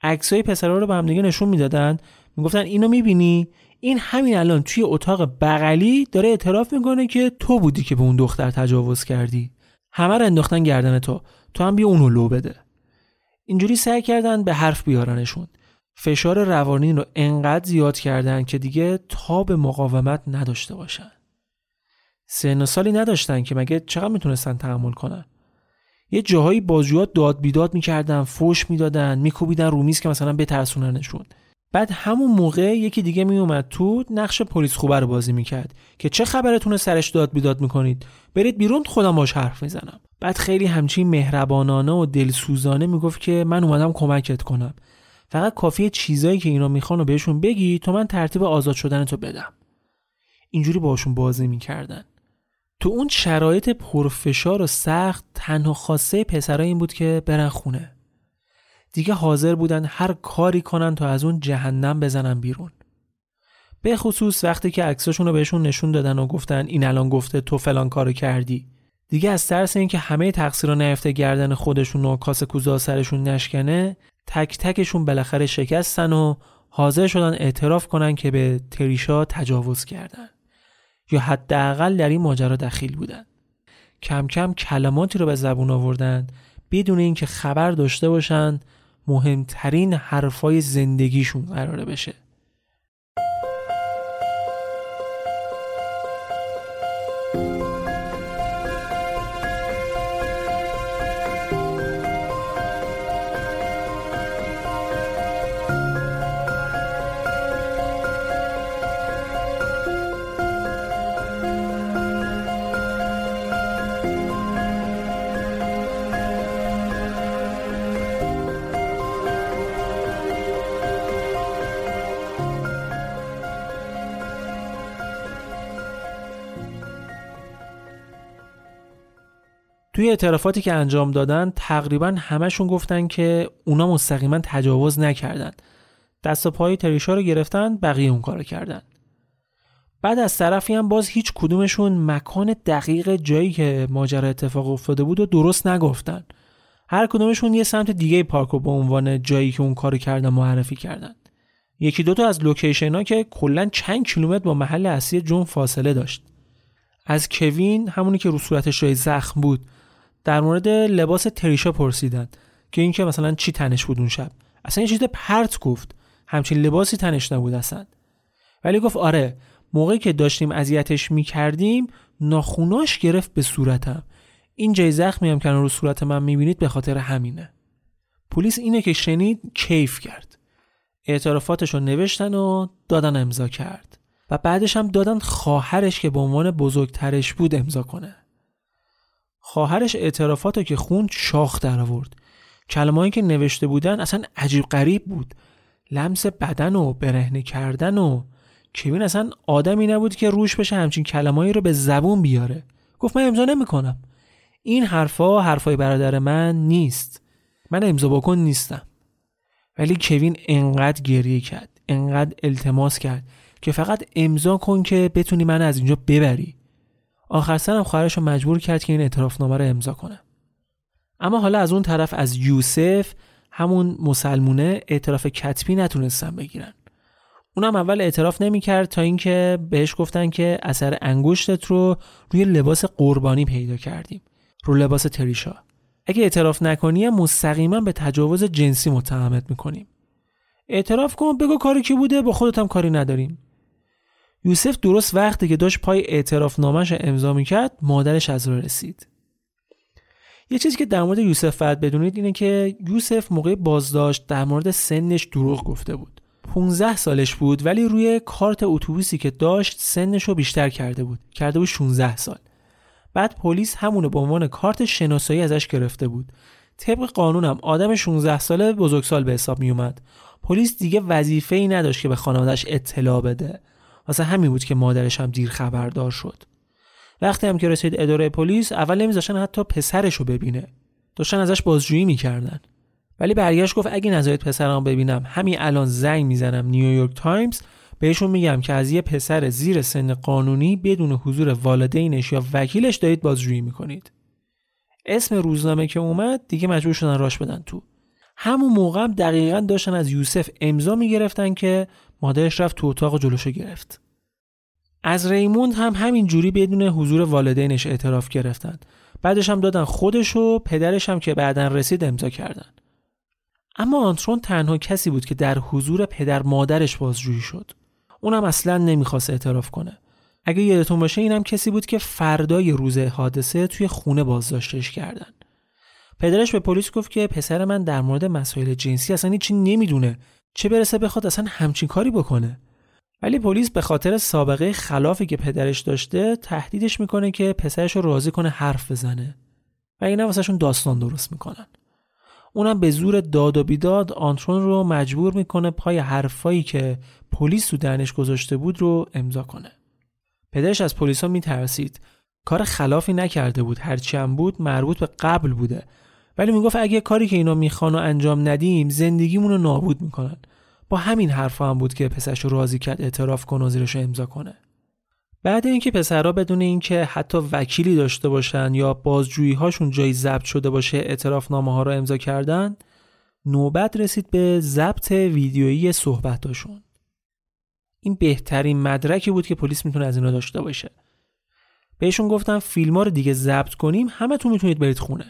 عکسای پسرا رو به هم دیگه نشون می‌دادن. می‌گفتن اینو می‌بینی؟ این همین الان توی اتاق بغلی داره اعتراف می‌کنه که تو بودی که به اون دختر تجاوز کردی. همه رو انداختن گردن تو. تو هم بیا اونو لو بده. اینجوری سعی کردن به حرف بیارنشون. فشار روانی رو انقدر زیاد کردن که دیگه تا به مقاومت نداشته باشن. سن سالی نداشتن که مگه چقدر می‌تونستن تحمل کنن؟ یه جاهایی بازجوها داد بیداد می‌کردن فوش می‌دادن میکوبیدن رو میز که مثلا بترسوننشون. بعد همون موقع یکی دیگه میومد تو نقش پلیس خوبه رو بازی می‌کرد که چه خبرتونه سرش داد بیداد می‌کنید؟ برید بیرون خودم باش حرف می‌زنم. بعد خیلی همچین مهربانانه و دلسوزانه می‌گفت که من اومدم کمکت کنم. فقط کافیه چیزایی که اینا می‌خوان و بهشون بگی تو من ترتیب آزاد شدن تو بدم. اینجوری باشون بازی می‌کردن. تو اون شرایط پرفشار و سخت تنها خواسته پسرای این بود که برن خونه. دیگه حاضر بودن هر کاری کنن تا از اون جهنم بزنن بیرون. به خصوص وقتی که عکساشون رو بهشون نشون دادن و گفتن این الان گفته تو فلان کارو کردی. دیگه از ترس اینکه همه تقصیر نیفته گردن خودشون و کاس کوزا سرشون نشکنه تک تکشون بالاخره شکستن و حاضر شدن اعتراف کنن که به تریشا تجاوز کردن. یا حداقل در این ماجرا دخیل بودن کم کم کلماتی رو به زبون آوردن بدون اینکه خبر داشته باشن مهمترین حرفای زندگیشون قراره بشه. اعترافاتی که انجام دادن تقریبا همشون گفتن که اونا مستقیما تجاوز نکردن. دست و پای تریشا رو گرفتن بقیه اون کارو کردن. بعد از طرفی هم باز هیچ کدومشون مکان دقیق جایی که ماجرا اتفاق افتاده بود و درست نگفتن. هر کدومشون یه سمت دیگه پارک رو به عنوان جایی که اون کارو کردن معرفی کردن. یکی دوتا از لوکیشن ها که کلا چند کیلومتر با محل اصلی جون فاصله داشت. از کوین همونی که رو صورتش جای زخم بود در مورد لباس تریشا پرسیدن که اینکه مثلا چی تنش بود اون شب. اصلا یه چیز پرت گفت. همچین لباسی تنش نبود اصلا. ولی گفت آره موقعی که داشتیم اذیتش می‌کردیم ناخوناش گرفت به صورتم. این جای زخمی هم که رو صورت من می‌بینید به خاطر همینه. پلیس اینه که شنید کیف کرد. اعترافاتش رو نوشتن و دادن امضا کرد. و بعدش هم دادن خواهرش که به عنوان بزرگترش بود امضا کنه. خواهرش اعترافات که خوند شاخ در آورد کلمه‌ای که نوشته بودن اصلا عجیب غریب بود. لمس بدن و برهنه کردن و کوین اصلا آدمی نبود که روش بشه همچین کلمه‌ای رو به زبون بیاره. گفت من امضا نمی‌کنم. این حرفا حرفای برادر من نیست. من امضا بکن نیستم. ولی کوین انقدر گریه کرد انقدر التماس کرد که فقط امضا کن که بتونی من از اینجا ببری. آخر سرم خواهرش رو مجبور کرد که این اعترافنامه رو امضا کنه. اما حالا از اون طرف از یوسف همون مسلمونه اعتراف کتبی نتونستن بگیرن. اونم اول اعتراف نمی‌کرد تا اینکه بهش گفتن که اثر انگشتت رو روی لباس قربانی پیدا کردیم رو لباس تریشا. اگه اعتراف نکنی مستقیما به تجاوز جنسی متهمت می‌کنیم. اعتراف کن بگو کاری کی بوده؟ با خودت هم کاری نداریم. یوسف درست وقتی که داشت پای اعتراف نامش امضا می‌کرد مادرش از راه رسید. یه چیزی که در مورد یوسف باید بدونید اینه که یوسف موقع بازداشت در مورد سنش دروغ گفته بود. 15 سالش بود ولی روی کارت اتوبوسی که داشت سنش رو بیشتر کرده بود. کرده بود 16 سال. بعد پلیس همونو به عنوان کارت شناسایی ازش گرفته بود. طبق قانونم آدم 16 ساله بزرگسال به حساب می اومد پلیس دیگه وظیفه ای نداشت که به خانوادهش اطلاع بده. واسه همین بود که مادرش هم دیر خبردار شد. وقتی هم که رسید اداره پلیس اول نمیذاشتن حتی پسرش رو ببینه. داشتن ازش بازجویی می‌کردن. ولی برگشت گفت اگه نذارید پسرم ببینم همین الان زنگ می‌زنم نیویورک تایمز بهشون میگم که از یه پسر زیر سن قانونی بدون حضور والدینش یا وکیلش دارید بازجویی می‌کنید. اسم روزنامه که اومد دیگه مجبور شدن راش بدن تو. همون موقع دقیقا داشتن از یوسف امضا می‌گرفتن که مادرش رفت تو اتاق و جلوشو گرفت. از ریموند هم همین جوری بدون حضور والدینش اعتراف گرفتن. بعدش هم دادن خودش و پدرش هم که بعدا رسید امضا کردن. اما آنترون تنها کسی بود که در حضور پدر مادرش بازجویی شد. اونم اصلا نمی‌خواست اعتراف کنه. اگه یادتون باشه اینم کسی بود که فردای روز حادثه توی خونه بازداشتش کردن. پدرش به پلیس گفت که پسر من در مورد مسائل جنسی اصلا هیچی نمی‌دونه. چه برسه بخواد اصلا همچین کاری بکنه؟ ولی پلیس به خاطر سابقه خلافی که پدرش داشته تهدیدش می‌کنه که پسرش رو راضی کنه حرف بزنه. و اینا واسهشون داستان درست می‌کنن. اونم به زور داد و بیداد آنترون رو مجبور می‌کنه پای حرفایی که پلیس تو دهنش گذاشته بود رو امضا کنه. پدرش از پلیس ها میترسید. کار خلافی نکرده بود. هرچی هم بود مربوط به قبل بوده. ولی می‌گفت اگه کاری که اینا می‌خوان و انجام ندیم زندگیمون رو نابود می‌کنن. با همین حرفا هم بود که پسرش رو راضی کرد اعتراف کنه و زیرش امضا کنه. بعد اینکه پسرها بدون اینکه حتی وکیلی داشته باشن یا بازجویی هاشون جایی ضبط شده باشه اعتراف نامه ها رو امضا کردن نوبت رسید به ضبط ویدیویی صحبتاشون. این بهترین مدرکی بود که پلیس می‌تونه از اینا داشته باشه. بهشون گفتم فیلم ها رو دیگه ضبط کنیم همه تو می‌تونید برید خونه.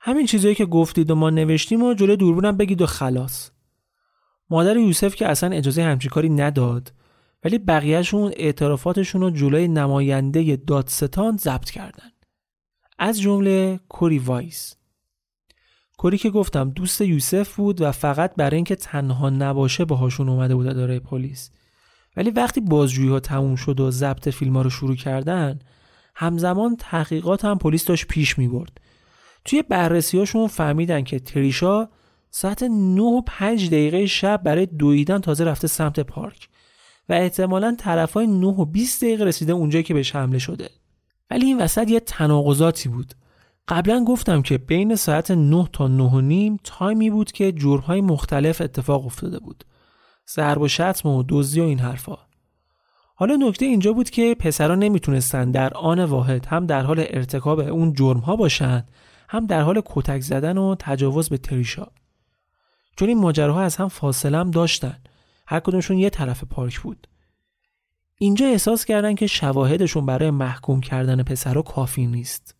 همین چیزایی که گفتید و ما نوشتیم و جلوی دوربینم بگید و خلاص. مادر یوسف که اصلا اجازه همچین کاری نداد ولی بقیهشون اعترافاتشون رو جلوی نماینده دادستان ضبط کردن. از جمله کوری وایس. کوری که گفتم دوست یوسف بود و فقط برای اینکه تنها نباشه باهاشون اومده بود اداره پلیس. ولی وقتی بازجویی ها تموم شد و ضبط فیلم ها رو شروع کردن همزمان تحقیقات هم پلیس داشت پیش می برد توی بررسی هاشون فهمیدن که تریشا ساعت 9 و 5 دقیقه شب برای دویدن تازه رفته سمت پارک و احتمالا های 9 و 20 دقیقه رسیده اونجایی که بهش حمله شده. ولی این وسط یه تناقضاتی بود. قبلا گفتم که بین ساعت 9 تا 9 و نیم تایمی بود که جرمهای مختلف اتفاق افتاده بود. ضرب و شتم و دزدی و این حرفا. حالا نکته اینجا بود که پسرا نمی‌تونستن در آن واحد هم در حال ارتکاب اون جرم ها باشن هم در حال کتک زدن و تجاوز به تریشا. چون این ماجراها از هم فاصله هم داشتن هر کدومشون یه طرف پارک بود. اینجا احساس کردن که شواهدشون برای محکوم کردن پسرا کافی نیست.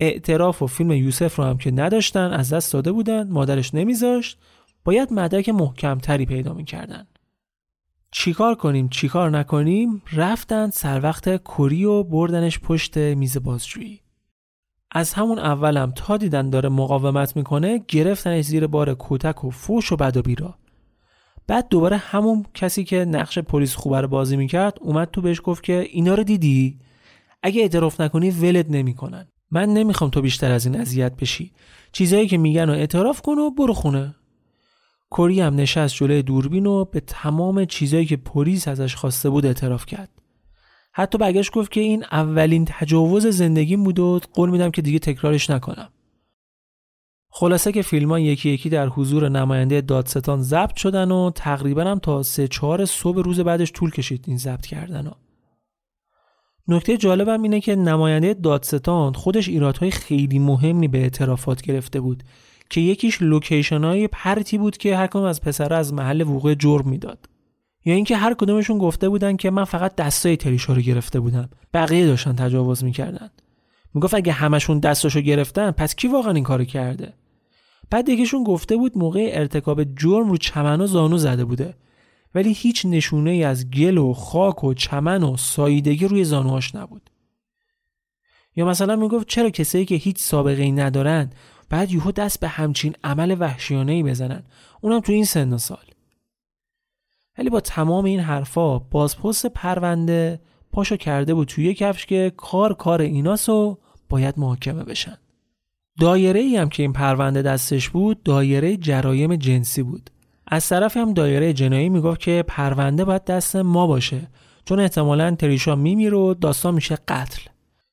اعتراف و فیلم یوسف رو هم که نداشتن از دست داده بودن مادرش نمیذاشت باید مدرک محکمتری پیدا می‌کردن. چیکار کنیم چیکار نکنیم؟ رفتن سر وقت کری و بردنش پشت میز بازجویی. از همون اولم تا دیدن داره مقاومت می‌کنه گرفتنش زیر بار کتک و فوش و بد و بیرا. بعد دوباره همون کسی که نقش پلیس خوبه رو بازی می‌کرد اومد تو بهش گفت که اینا رو دیدی؟ اگه اعتراف نکنی ولد نمی‌کنن. من نمی‌خوام تو بیشتر از این اذیت بشی. چیزایی که میگن و اعتراف کن و برو خونه. کری هم نشست جلوی دوربین و به تمام چیزایی که پلیس ازش خواسته بود اعتراف کرد. حتی برگشت گفت که این اولین تجاوز زندگیم بود و قول میدم که دیگه تکرارش نکنم خلاصه که فیلم یکی یکی در حضور نماینده دادستان ضبط شدن و تقریبا هم تا سه چهار صبح روز بعدش طول کشید این ضبط کردن ها. نکته جالبم اینه که نماینده دادستان خودش ایرادهای خیلی مهمی به اعترافات گرفته بود که یکیش لوکیشن های پرتی بود که هر کدوم از پسرها از محل وقوع جرم می‌داد یا اینکه هر کدومشون گفته بودن که من فقط دستای تریشا رو گرفته بودم. بقیه داشتن تجاوز می‌کردن. می‌گفت اگه همشون دستاشو گرفتن پس کی واقعا این کارو کرده؟ بعد یکیشون گفته بود موقع ارتکاب جرم رو چمن و زانو زده بوده. ولی هیچ نشونه ای از گل و خاک و چمن و ساییدگی روی زانوهاش نبود. یا مثلا می‌گفت چرا کسایی که هیچ سابقه ای ندارن بعد یهو دست به همچین عمل وحشیانه ای بزنن؟ اونم تو این سن و سال. ولی با تمام این حرفا بازپست پرونده پاشو کرده بود توی کفش که کار کار ایناس و باید محاکمه بشن. دایره ای هم که این پرونده دستش بود دایره جرایم جنسی بود. از طرف هم دایره جنایی می‌گفت که پرونده باید دست ما باشه چون احتمالا تریشا میمیره و داستان میشه قتل.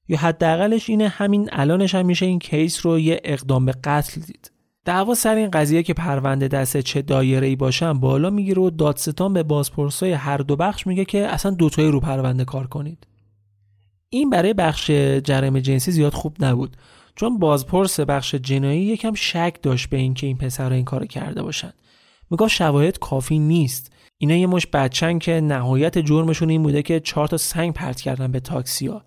یا حداقلش اینه همین الانش هم میشه این کیس رو یه اقدام به قتل دید. دعوا سر این قضیه که پرونده دست چه دایره ای باشن بالا می‌گیره و دادستان به بازپرسای هر دو بخش میگه که اصلا دوتایی رو پرونده کار کنید. این برای بخش جرم جنسی زیاد خوب نبود چون بازپرس بخش جنایی یکم شک داشت به اینکه این پسر این کارو کرده باشن. می‌گفت شواهد کافی نیست. اینا یه مش بچن که نهایت جرمشون این بوده که چهار تا سنگ پرت کردن به تاکسیا.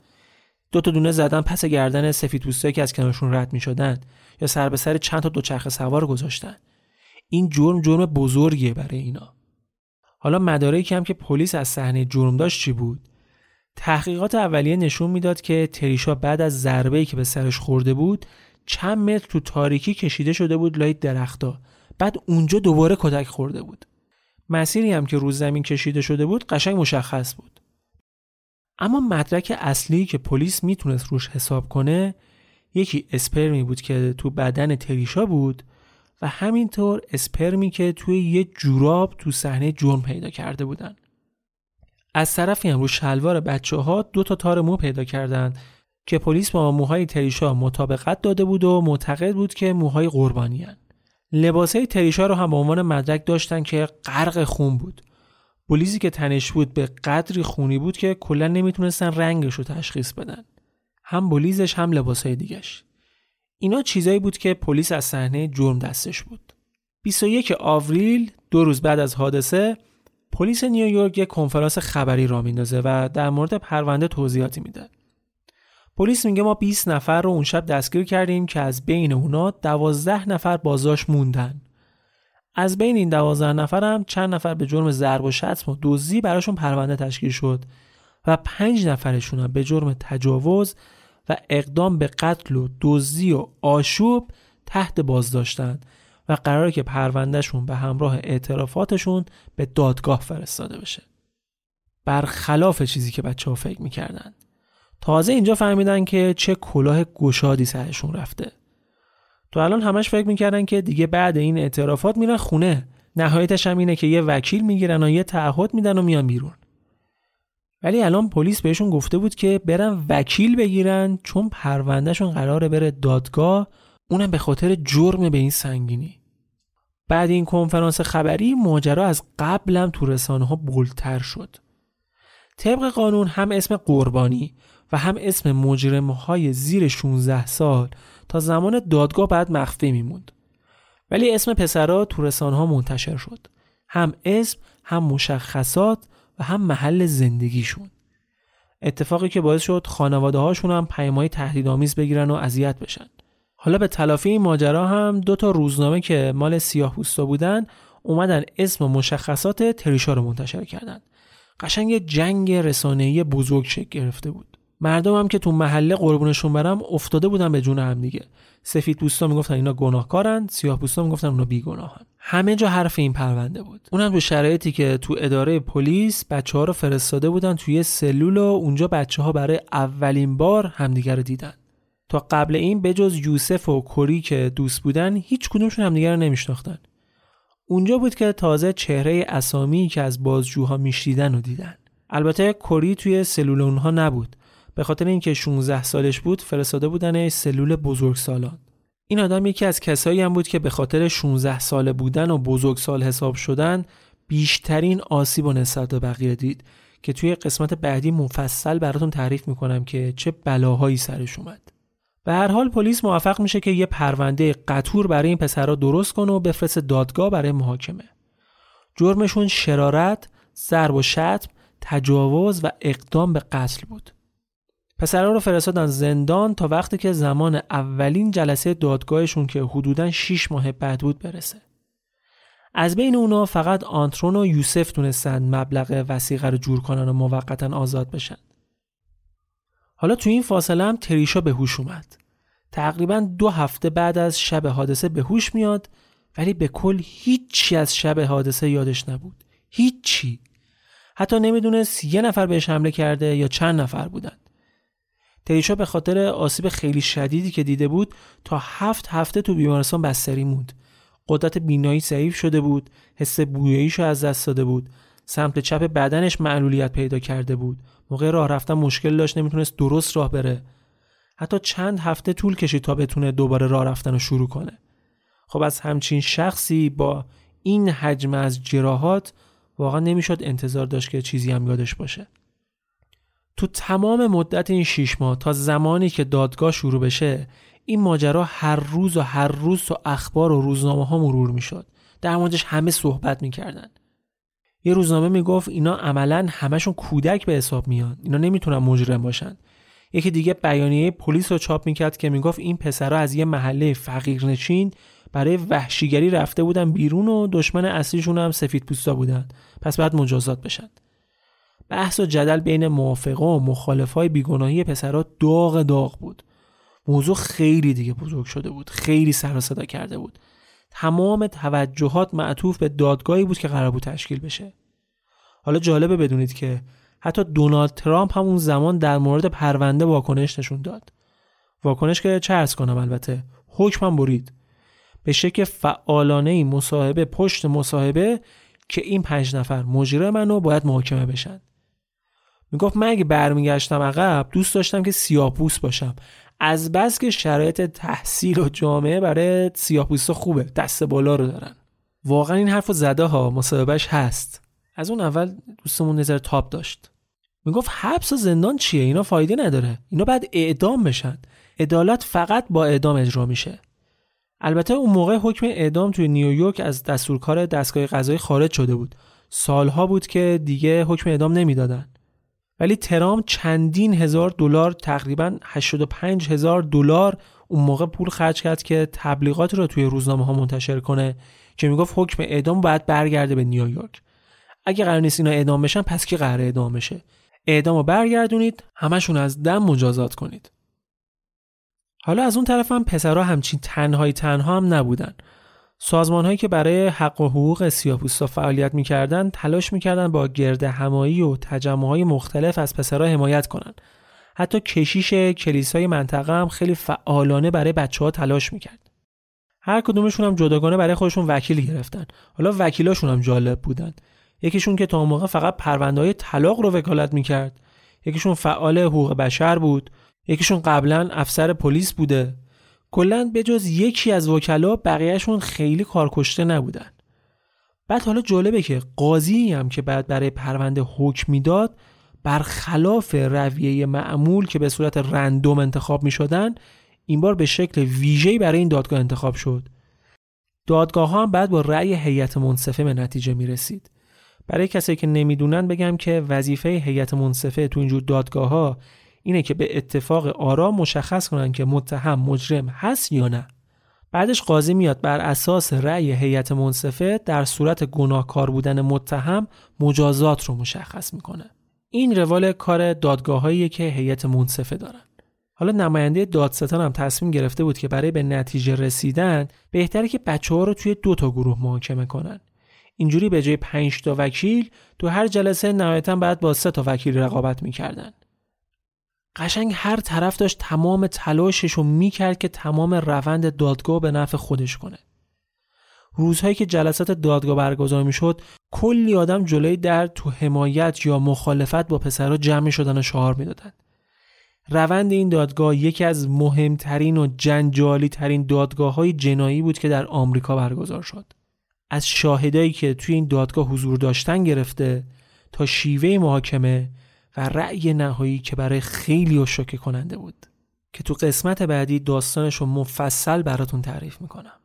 دو تا دونه زدن پس گردن سفید که از کنارشون رد می‌شدن. یا سر به سر چند تا دوچرخه سوار گذاشتن. این جرم جرم بزرگیه برای اینا. حالا مدارکی هم که پلیس از صحنه جرم داشت چی بود؟ تحقیقات اولیه نشون می‌داد که تریشا بعد از ضربه‌ای که به سرش خورده بود چند متر تو تاریکی کشیده شده بود لای درختا بعد اونجا دوباره کتک خورده بود. مسیری هم که روز زمین کشیده شده بود قشنگ مشخص بود. اما مدرک اصلی که پلیس می‌تونست روش حساب کنه یکی اسپرمی بود که تو بدن تریشا بود و همینطور اسپرمی که توی یه جوراب تو صحنه جرم پیدا کرده بودن. از طرفی هم رو شلوار بچه ها دو تا تار مو پیدا کردند که پلیس با موهای تریشا مطابقت داده بود و معتقد بود که موهای قربانی هن. لباسه تریشا رو هم به عنوان مدرک داشتن که غرق خون بود. بلیزی که تنش بود به قدری خونی بود که کلا نمی‌تونستن رنگش رو تشخیص بدن. هم بلیزش هم لباسهای دیگش اینا چیزایی بود که پلیس از صحنه جرم دستش بود. 21 آوریل دو روز بعد از حادثه پلیس نیویورک یک کنفرانس خبری را میندازه و در مورد پرونده توضیحاتی میده. پلیس میگه ما 20 نفر رو اون شب دستگیر کردیم که از بین اونا 12 نفر بازداشت موندن. از بین این 12 نفر هم چند نفر به جرم ضرب و شتم و دزدی براشون پرونده تشکیل شد. و پنج نفرشون به جرم تجاوز و اقدام به قتل و دزدی و آشوب تحت بازداشتن و قراره که پروندهشون به همراه اعترافاتشون به دادگاه فرستاده بشه. برخلاف چیزی که بچه ها فکر می‌کردن. تازه اینجا فهمیدن که چه کلاه گشادی سرشون رفته. تو الان همش فکر می‌کردن که دیگه بعد این اعترافات میرن خونه. نهایتش هم اینه که یه وکیل می‌گیرن و یه تعهد میدن و میان بیرون. ولی الان پلیس بهشون گفته بود که برن وکیل بگیرن چون پروندهشون قراره بره دادگاه. اونم به خاطر جرم به این سنگینی. بعد این کنفرانس خبری ماجرا از قبلم تو رسانه ها بلتر شد. طبق قانون هم اسم قربانی و هم اسم مجرم های زیر 16 سال تا زمان دادگاه بعد مخفی میموند. ولی اسم پسرا تو رسانه ها منتشر شد. هم اسم هم مشخصات هم محل زندگیشون. اتفاقی که باعث شد خانواده هاشون هم پیمای تهدیدآمیز بگیرن و اذیت بشن. حالا به تلافی این ماجرا هم دو تا روزنامه که مال سیاه بودن اومدن اسم و مشخصات تریشا رو منتشر کردن. قشنگ جنگ رسانه‌ای بزرگ شکل گرفته بود. مردم هم که تو محله قربونشون برم افتاده بودن به جون هم دیگه. سفید پوستا می‌گفتن اینا گناهکارن سیاه پوستا می‌گفتن اونا بیگناهن. همه جا حرف این پرونده بود. اونم تو شرایطی که تو اداره پلیس بچه ها رو فرستاده بودن توی سلول و اونجا بچه ها برای اولین بار همدیگه رو دیدن. تا قبل این بجز یوسف و کری که دوست بودن هیچ کدومشون همدیگه رو نمیشناختن. اونجا بود که تازه چهره اسامی که از بازجوها میشیدن رو دیدن. البته کری توی سلول اونها نبود. به خاطر اینکه 16 سالش بود فرستاده بودن سلول بزرگسالان. این آدم یکی از کسایی هم بود که به خاطر 16 ساله بودن و بزرگسال حساب شدن بیشترین آسیب و نسبت به بقیه دید که توی قسمت بعدی مفصل براتون تعریف می‌کنم که چه بلاهایی سرش اومد. به هر حال پلیس موفق میشه که یه پرونده قطور برای این پسرها درست کنه و بفرست دادگاه برای محاکمه. جرمشون شرارت، ضرب و شتم، تجاوز و اقدام به قتل بود. پسرها رو فرستادن زندان تا وقتی که زمان اولین جلسه دادگاهشون که حدوداً 6 ماه بعد بود برسه. از بین اونا فقط آنترون و یوسف تونستن مبلغ وسیقه رو جور کنن و موقتا آزاد بشن. حالا تو این فاصله هم تریشا به هوش اومد. تقریبا دو هفته بعد از شب حادثه به هوش میاد ولی به کل هیچی از شب حادثه یادش نبود. هیچی. حتی نمی‌دونست یه نفر بهش حمله کرده یا چند نفر بودن. تریشا به خاطر آسیب خیلی شدیدی که دیده بود تا هفت هفته تو بیمارستان بستری موند. قدرت بینایی ضعیف شده بود حس بویاییشو از دست داده بود. سمت چپ بدنش معلولیت پیدا کرده بود. موقع راه رفتن مشکل داشت نمی‌تونست درست راه بره. حتی چند هفته طول کشید تا بتونه دوباره راه رفتن رو شروع کنه. خب از همچین شخصی با این حجم از جراحات واقعا نمی‌شد انتظار داشت که چیزی هم یادش باشه. تو تمام مدت این شیش ماه تا زمانی که دادگاه شروع بشه این ماجرا هر روز و هر روز تو اخبار و روزنامه ها مرور می‌شد. در موردش همه صحبت می‌کردن. یه روزنامه می‌گفت اینا عملا همشون کودک به حساب میان. اینا نمی‌تونن مجرم باشن. یکی دیگه بیانیه پلیس رو چاپ می‌کرد که می‌گفت این پسرها از یه محله فقیرنشین برای وحشیگری رفته بودن بیرون و دشمن اصلیشون هم سفید پوستا بودن. پس بعد مجازات بشن. بحث و جدل بین موافقه و مخالفای بیگناهی پسرها داغ داغ بود. موضوع خیلی دیگه بزرگ شده بود. خیلی سر صدا کرده بود. تمام توجهات معطوف به دادگاهی بود که قرار بود تشکیل بشه. حالا جالبه بدونید که حتی دونالد ترامپ هم اون زمان در مورد پرونده واکنش نشون داد. واکنش که چه ارز کنم البته؟ حکمم برید. به شکل فعالانه مصاحبه پشت مصاحبه که این پنج نفر مجرم منو باید محاکمه بشن. می‌گفت من اگه برمیگشتم عقب دوست داشتم که سیاپوس باشم. از بس که شرایط تحصیل و جامعه برای سیاپوس خوبه دست بالا رو دارن. واقعا این حرف زده ها مصاحبهش هست. از اون اول دوستمون نظر تاپ داشت. می‌گفت حبس و زندان چیه؟ اینا فایده نداره. اینا بعد اعدام بشن. عدالت فقط با اعدام اجرا میشه. البته اون موقع حکم اعدام توی نیویورک از دستورکار دستگاه قضایی خارج شده بود. سالها بود که دیگه حکم اعدام نمی‌دادن. ولی ترام چندین هزار دلار تقریبا 85 هزار دلار اون موقع پول خرج کرد که تبلیغات رو توی روزنامه ها منتشر کنه که می‌گفت حکم اعدام باید برگرده به نیویورک. اگه قرار نیست اینا اعدام بشن پس کی قرار اعدام بشه؟ اعدام رو برگردونید همشون از دم مجازات کنید. حالا از اون طرف هم پسرها همچین تنهایی تنها هم نبودن. سازمان هایی که برای حق و حقوق سیاپوستا فعالیت می‌کردن تلاش می‌کردن با گرد همایی و تجمع های مختلف از پسرها حمایت کنند. حتی کشیش کلیسای منطقه هم خیلی فعالانه برای بچه ها تلاش می‌کرد. هر کدومشون هم جداگانه برای خودشون وکیل گرفتن. حالا وکیلاشون هم جالب بودن. یکیشون که تا موقع فقط پرونده های طلاق رو وکالت می‌کرد. یکیشون فعال حقوق بشر بود. یکیشون قبلا افسر پلیس بوده. کلا جز یکی از وکلا بقیهشون خیلی کارکشته نبودن. بعد حالا جالبه که قاضی هم که بعد برای پرونده حکم می‌داد برخلاف رویه معمول که به صورت رندوم انتخاب می شدن این بار به شکل ویژه‌ای برای این دادگاه انتخاب شد. دادگاه ها هم بعد با رأی هیئت منصفه به نتیجه می رسید برای کسایی که نمی‌دونن بگم که وظیفه هیئت منصفه تو اینجور دادگاه ها اینه که به اتفاق آرا مشخص کنن که متهم مجرم هست یا نه. بعدش قاضی میاد بر اساس رأی هیئت منصفه در صورت گناهکار بودن متهم مجازات رو مشخص می‌کنه. این روال کار دادگاهایی که هیئت منصفه دارن. حالا نماینده دادستان هم تصمیم گرفته بود که برای به نتیجه رسیدن بهتره که بچه ها رو توی دو تا گروه محاکمه کنن. اینجوری به جای 5 تا وکیل تو هر جلسه نهایتا بعد با سه تا وکیل رقابت می‌کردن. قشنگ هر طرف داشت تمام تلاشش رو می‌کرد که تمام روند دادگاه به نفع خودش کنه. روزهایی که جلسات دادگاه برگزار می‌شد کلی آدم جلوی در تو حمایت یا مخالفت با پسرها جمع شدن و شعار می‌دادند روند این دادگاه یکی از مهمترین و جنجالی ترین دادگاه های جنایی بود که در آمریکا برگزار شد. از شاهدایی که توی این دادگاه حضور داشتن گرفته تا شیوه محاکمه و رأی نهایی که برای خیلی شوکه کننده بود. که تو قسمت بعدی داستانش رو مفصل براتون تعریف می‌کنم.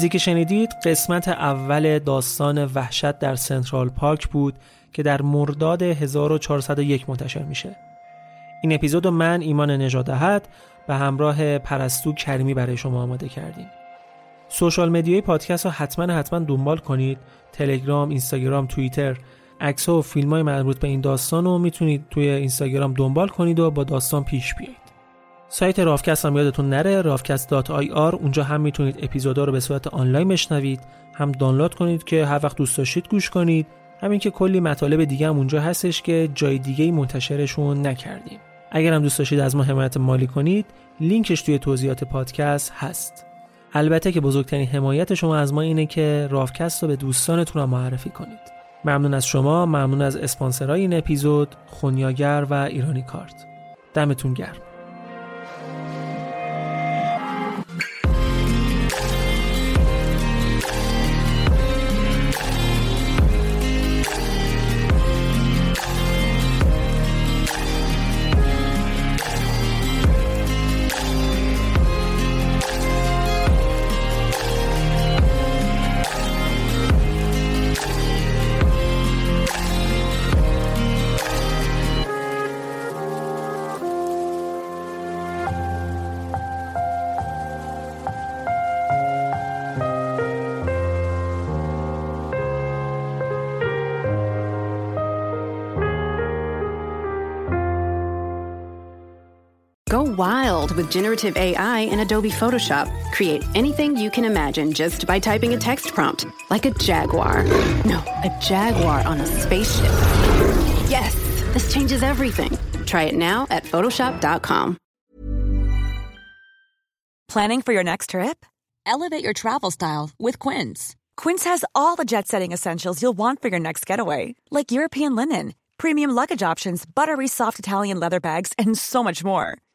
چیزی که شنیدید قسمت اول داستان وحشت در سنترال پارک بود که در مرداد 1401 منتشر میشه. این اپیزود من ایمان نجادهت به همراه پرستو کریمی برای شما آماده کردیم. سوشال مدیای پادکست رو حتما حتما دنبال کنید. تلگرام، اینستاگرام، توییتر، عکس و فیلم های مربوط به این داستان رو می‌تونید توی اینستاگرام دنبال کنید و با داستان پیش بیایید. سایت رافکست هم یادتون نره رافکست.ir اونجا هم می‌تونید اپیزودا رو به صورت آنلاین بشنوید هم دانلود کنید که هر وقت دوست داشتید گوش کنید. همین که کلی مطالب دیگه هم اونجا هستش که جای دیگه منتشرشون نکردیم. اگر هم دوست داشتید از ما حمایت مالی کنید لینکش توی توضیحات پادکست هست. البته که بزرگترین حمایت شما از ما اینه که رافکست رو به دوستانتون معرفی کنید. ممنون از شما ممنون از اسپانسرای این اپیزود خونیاگر و ایرانی کارت. دمتون گرم. Generative AI in Adobe Photoshop. Create anything you can imagine just by typing a text prompt, like a jaguar. No, a jaguar on a spaceship. Yes, this changes everything. Try it now at Photoshop.com. Planning for your next trip? Elevate your travel style with Quince. Quince has all the jet setting essentials you'll want for your next getaway, like European linen, premium luggage options, buttery soft Italian leather bags, and so much more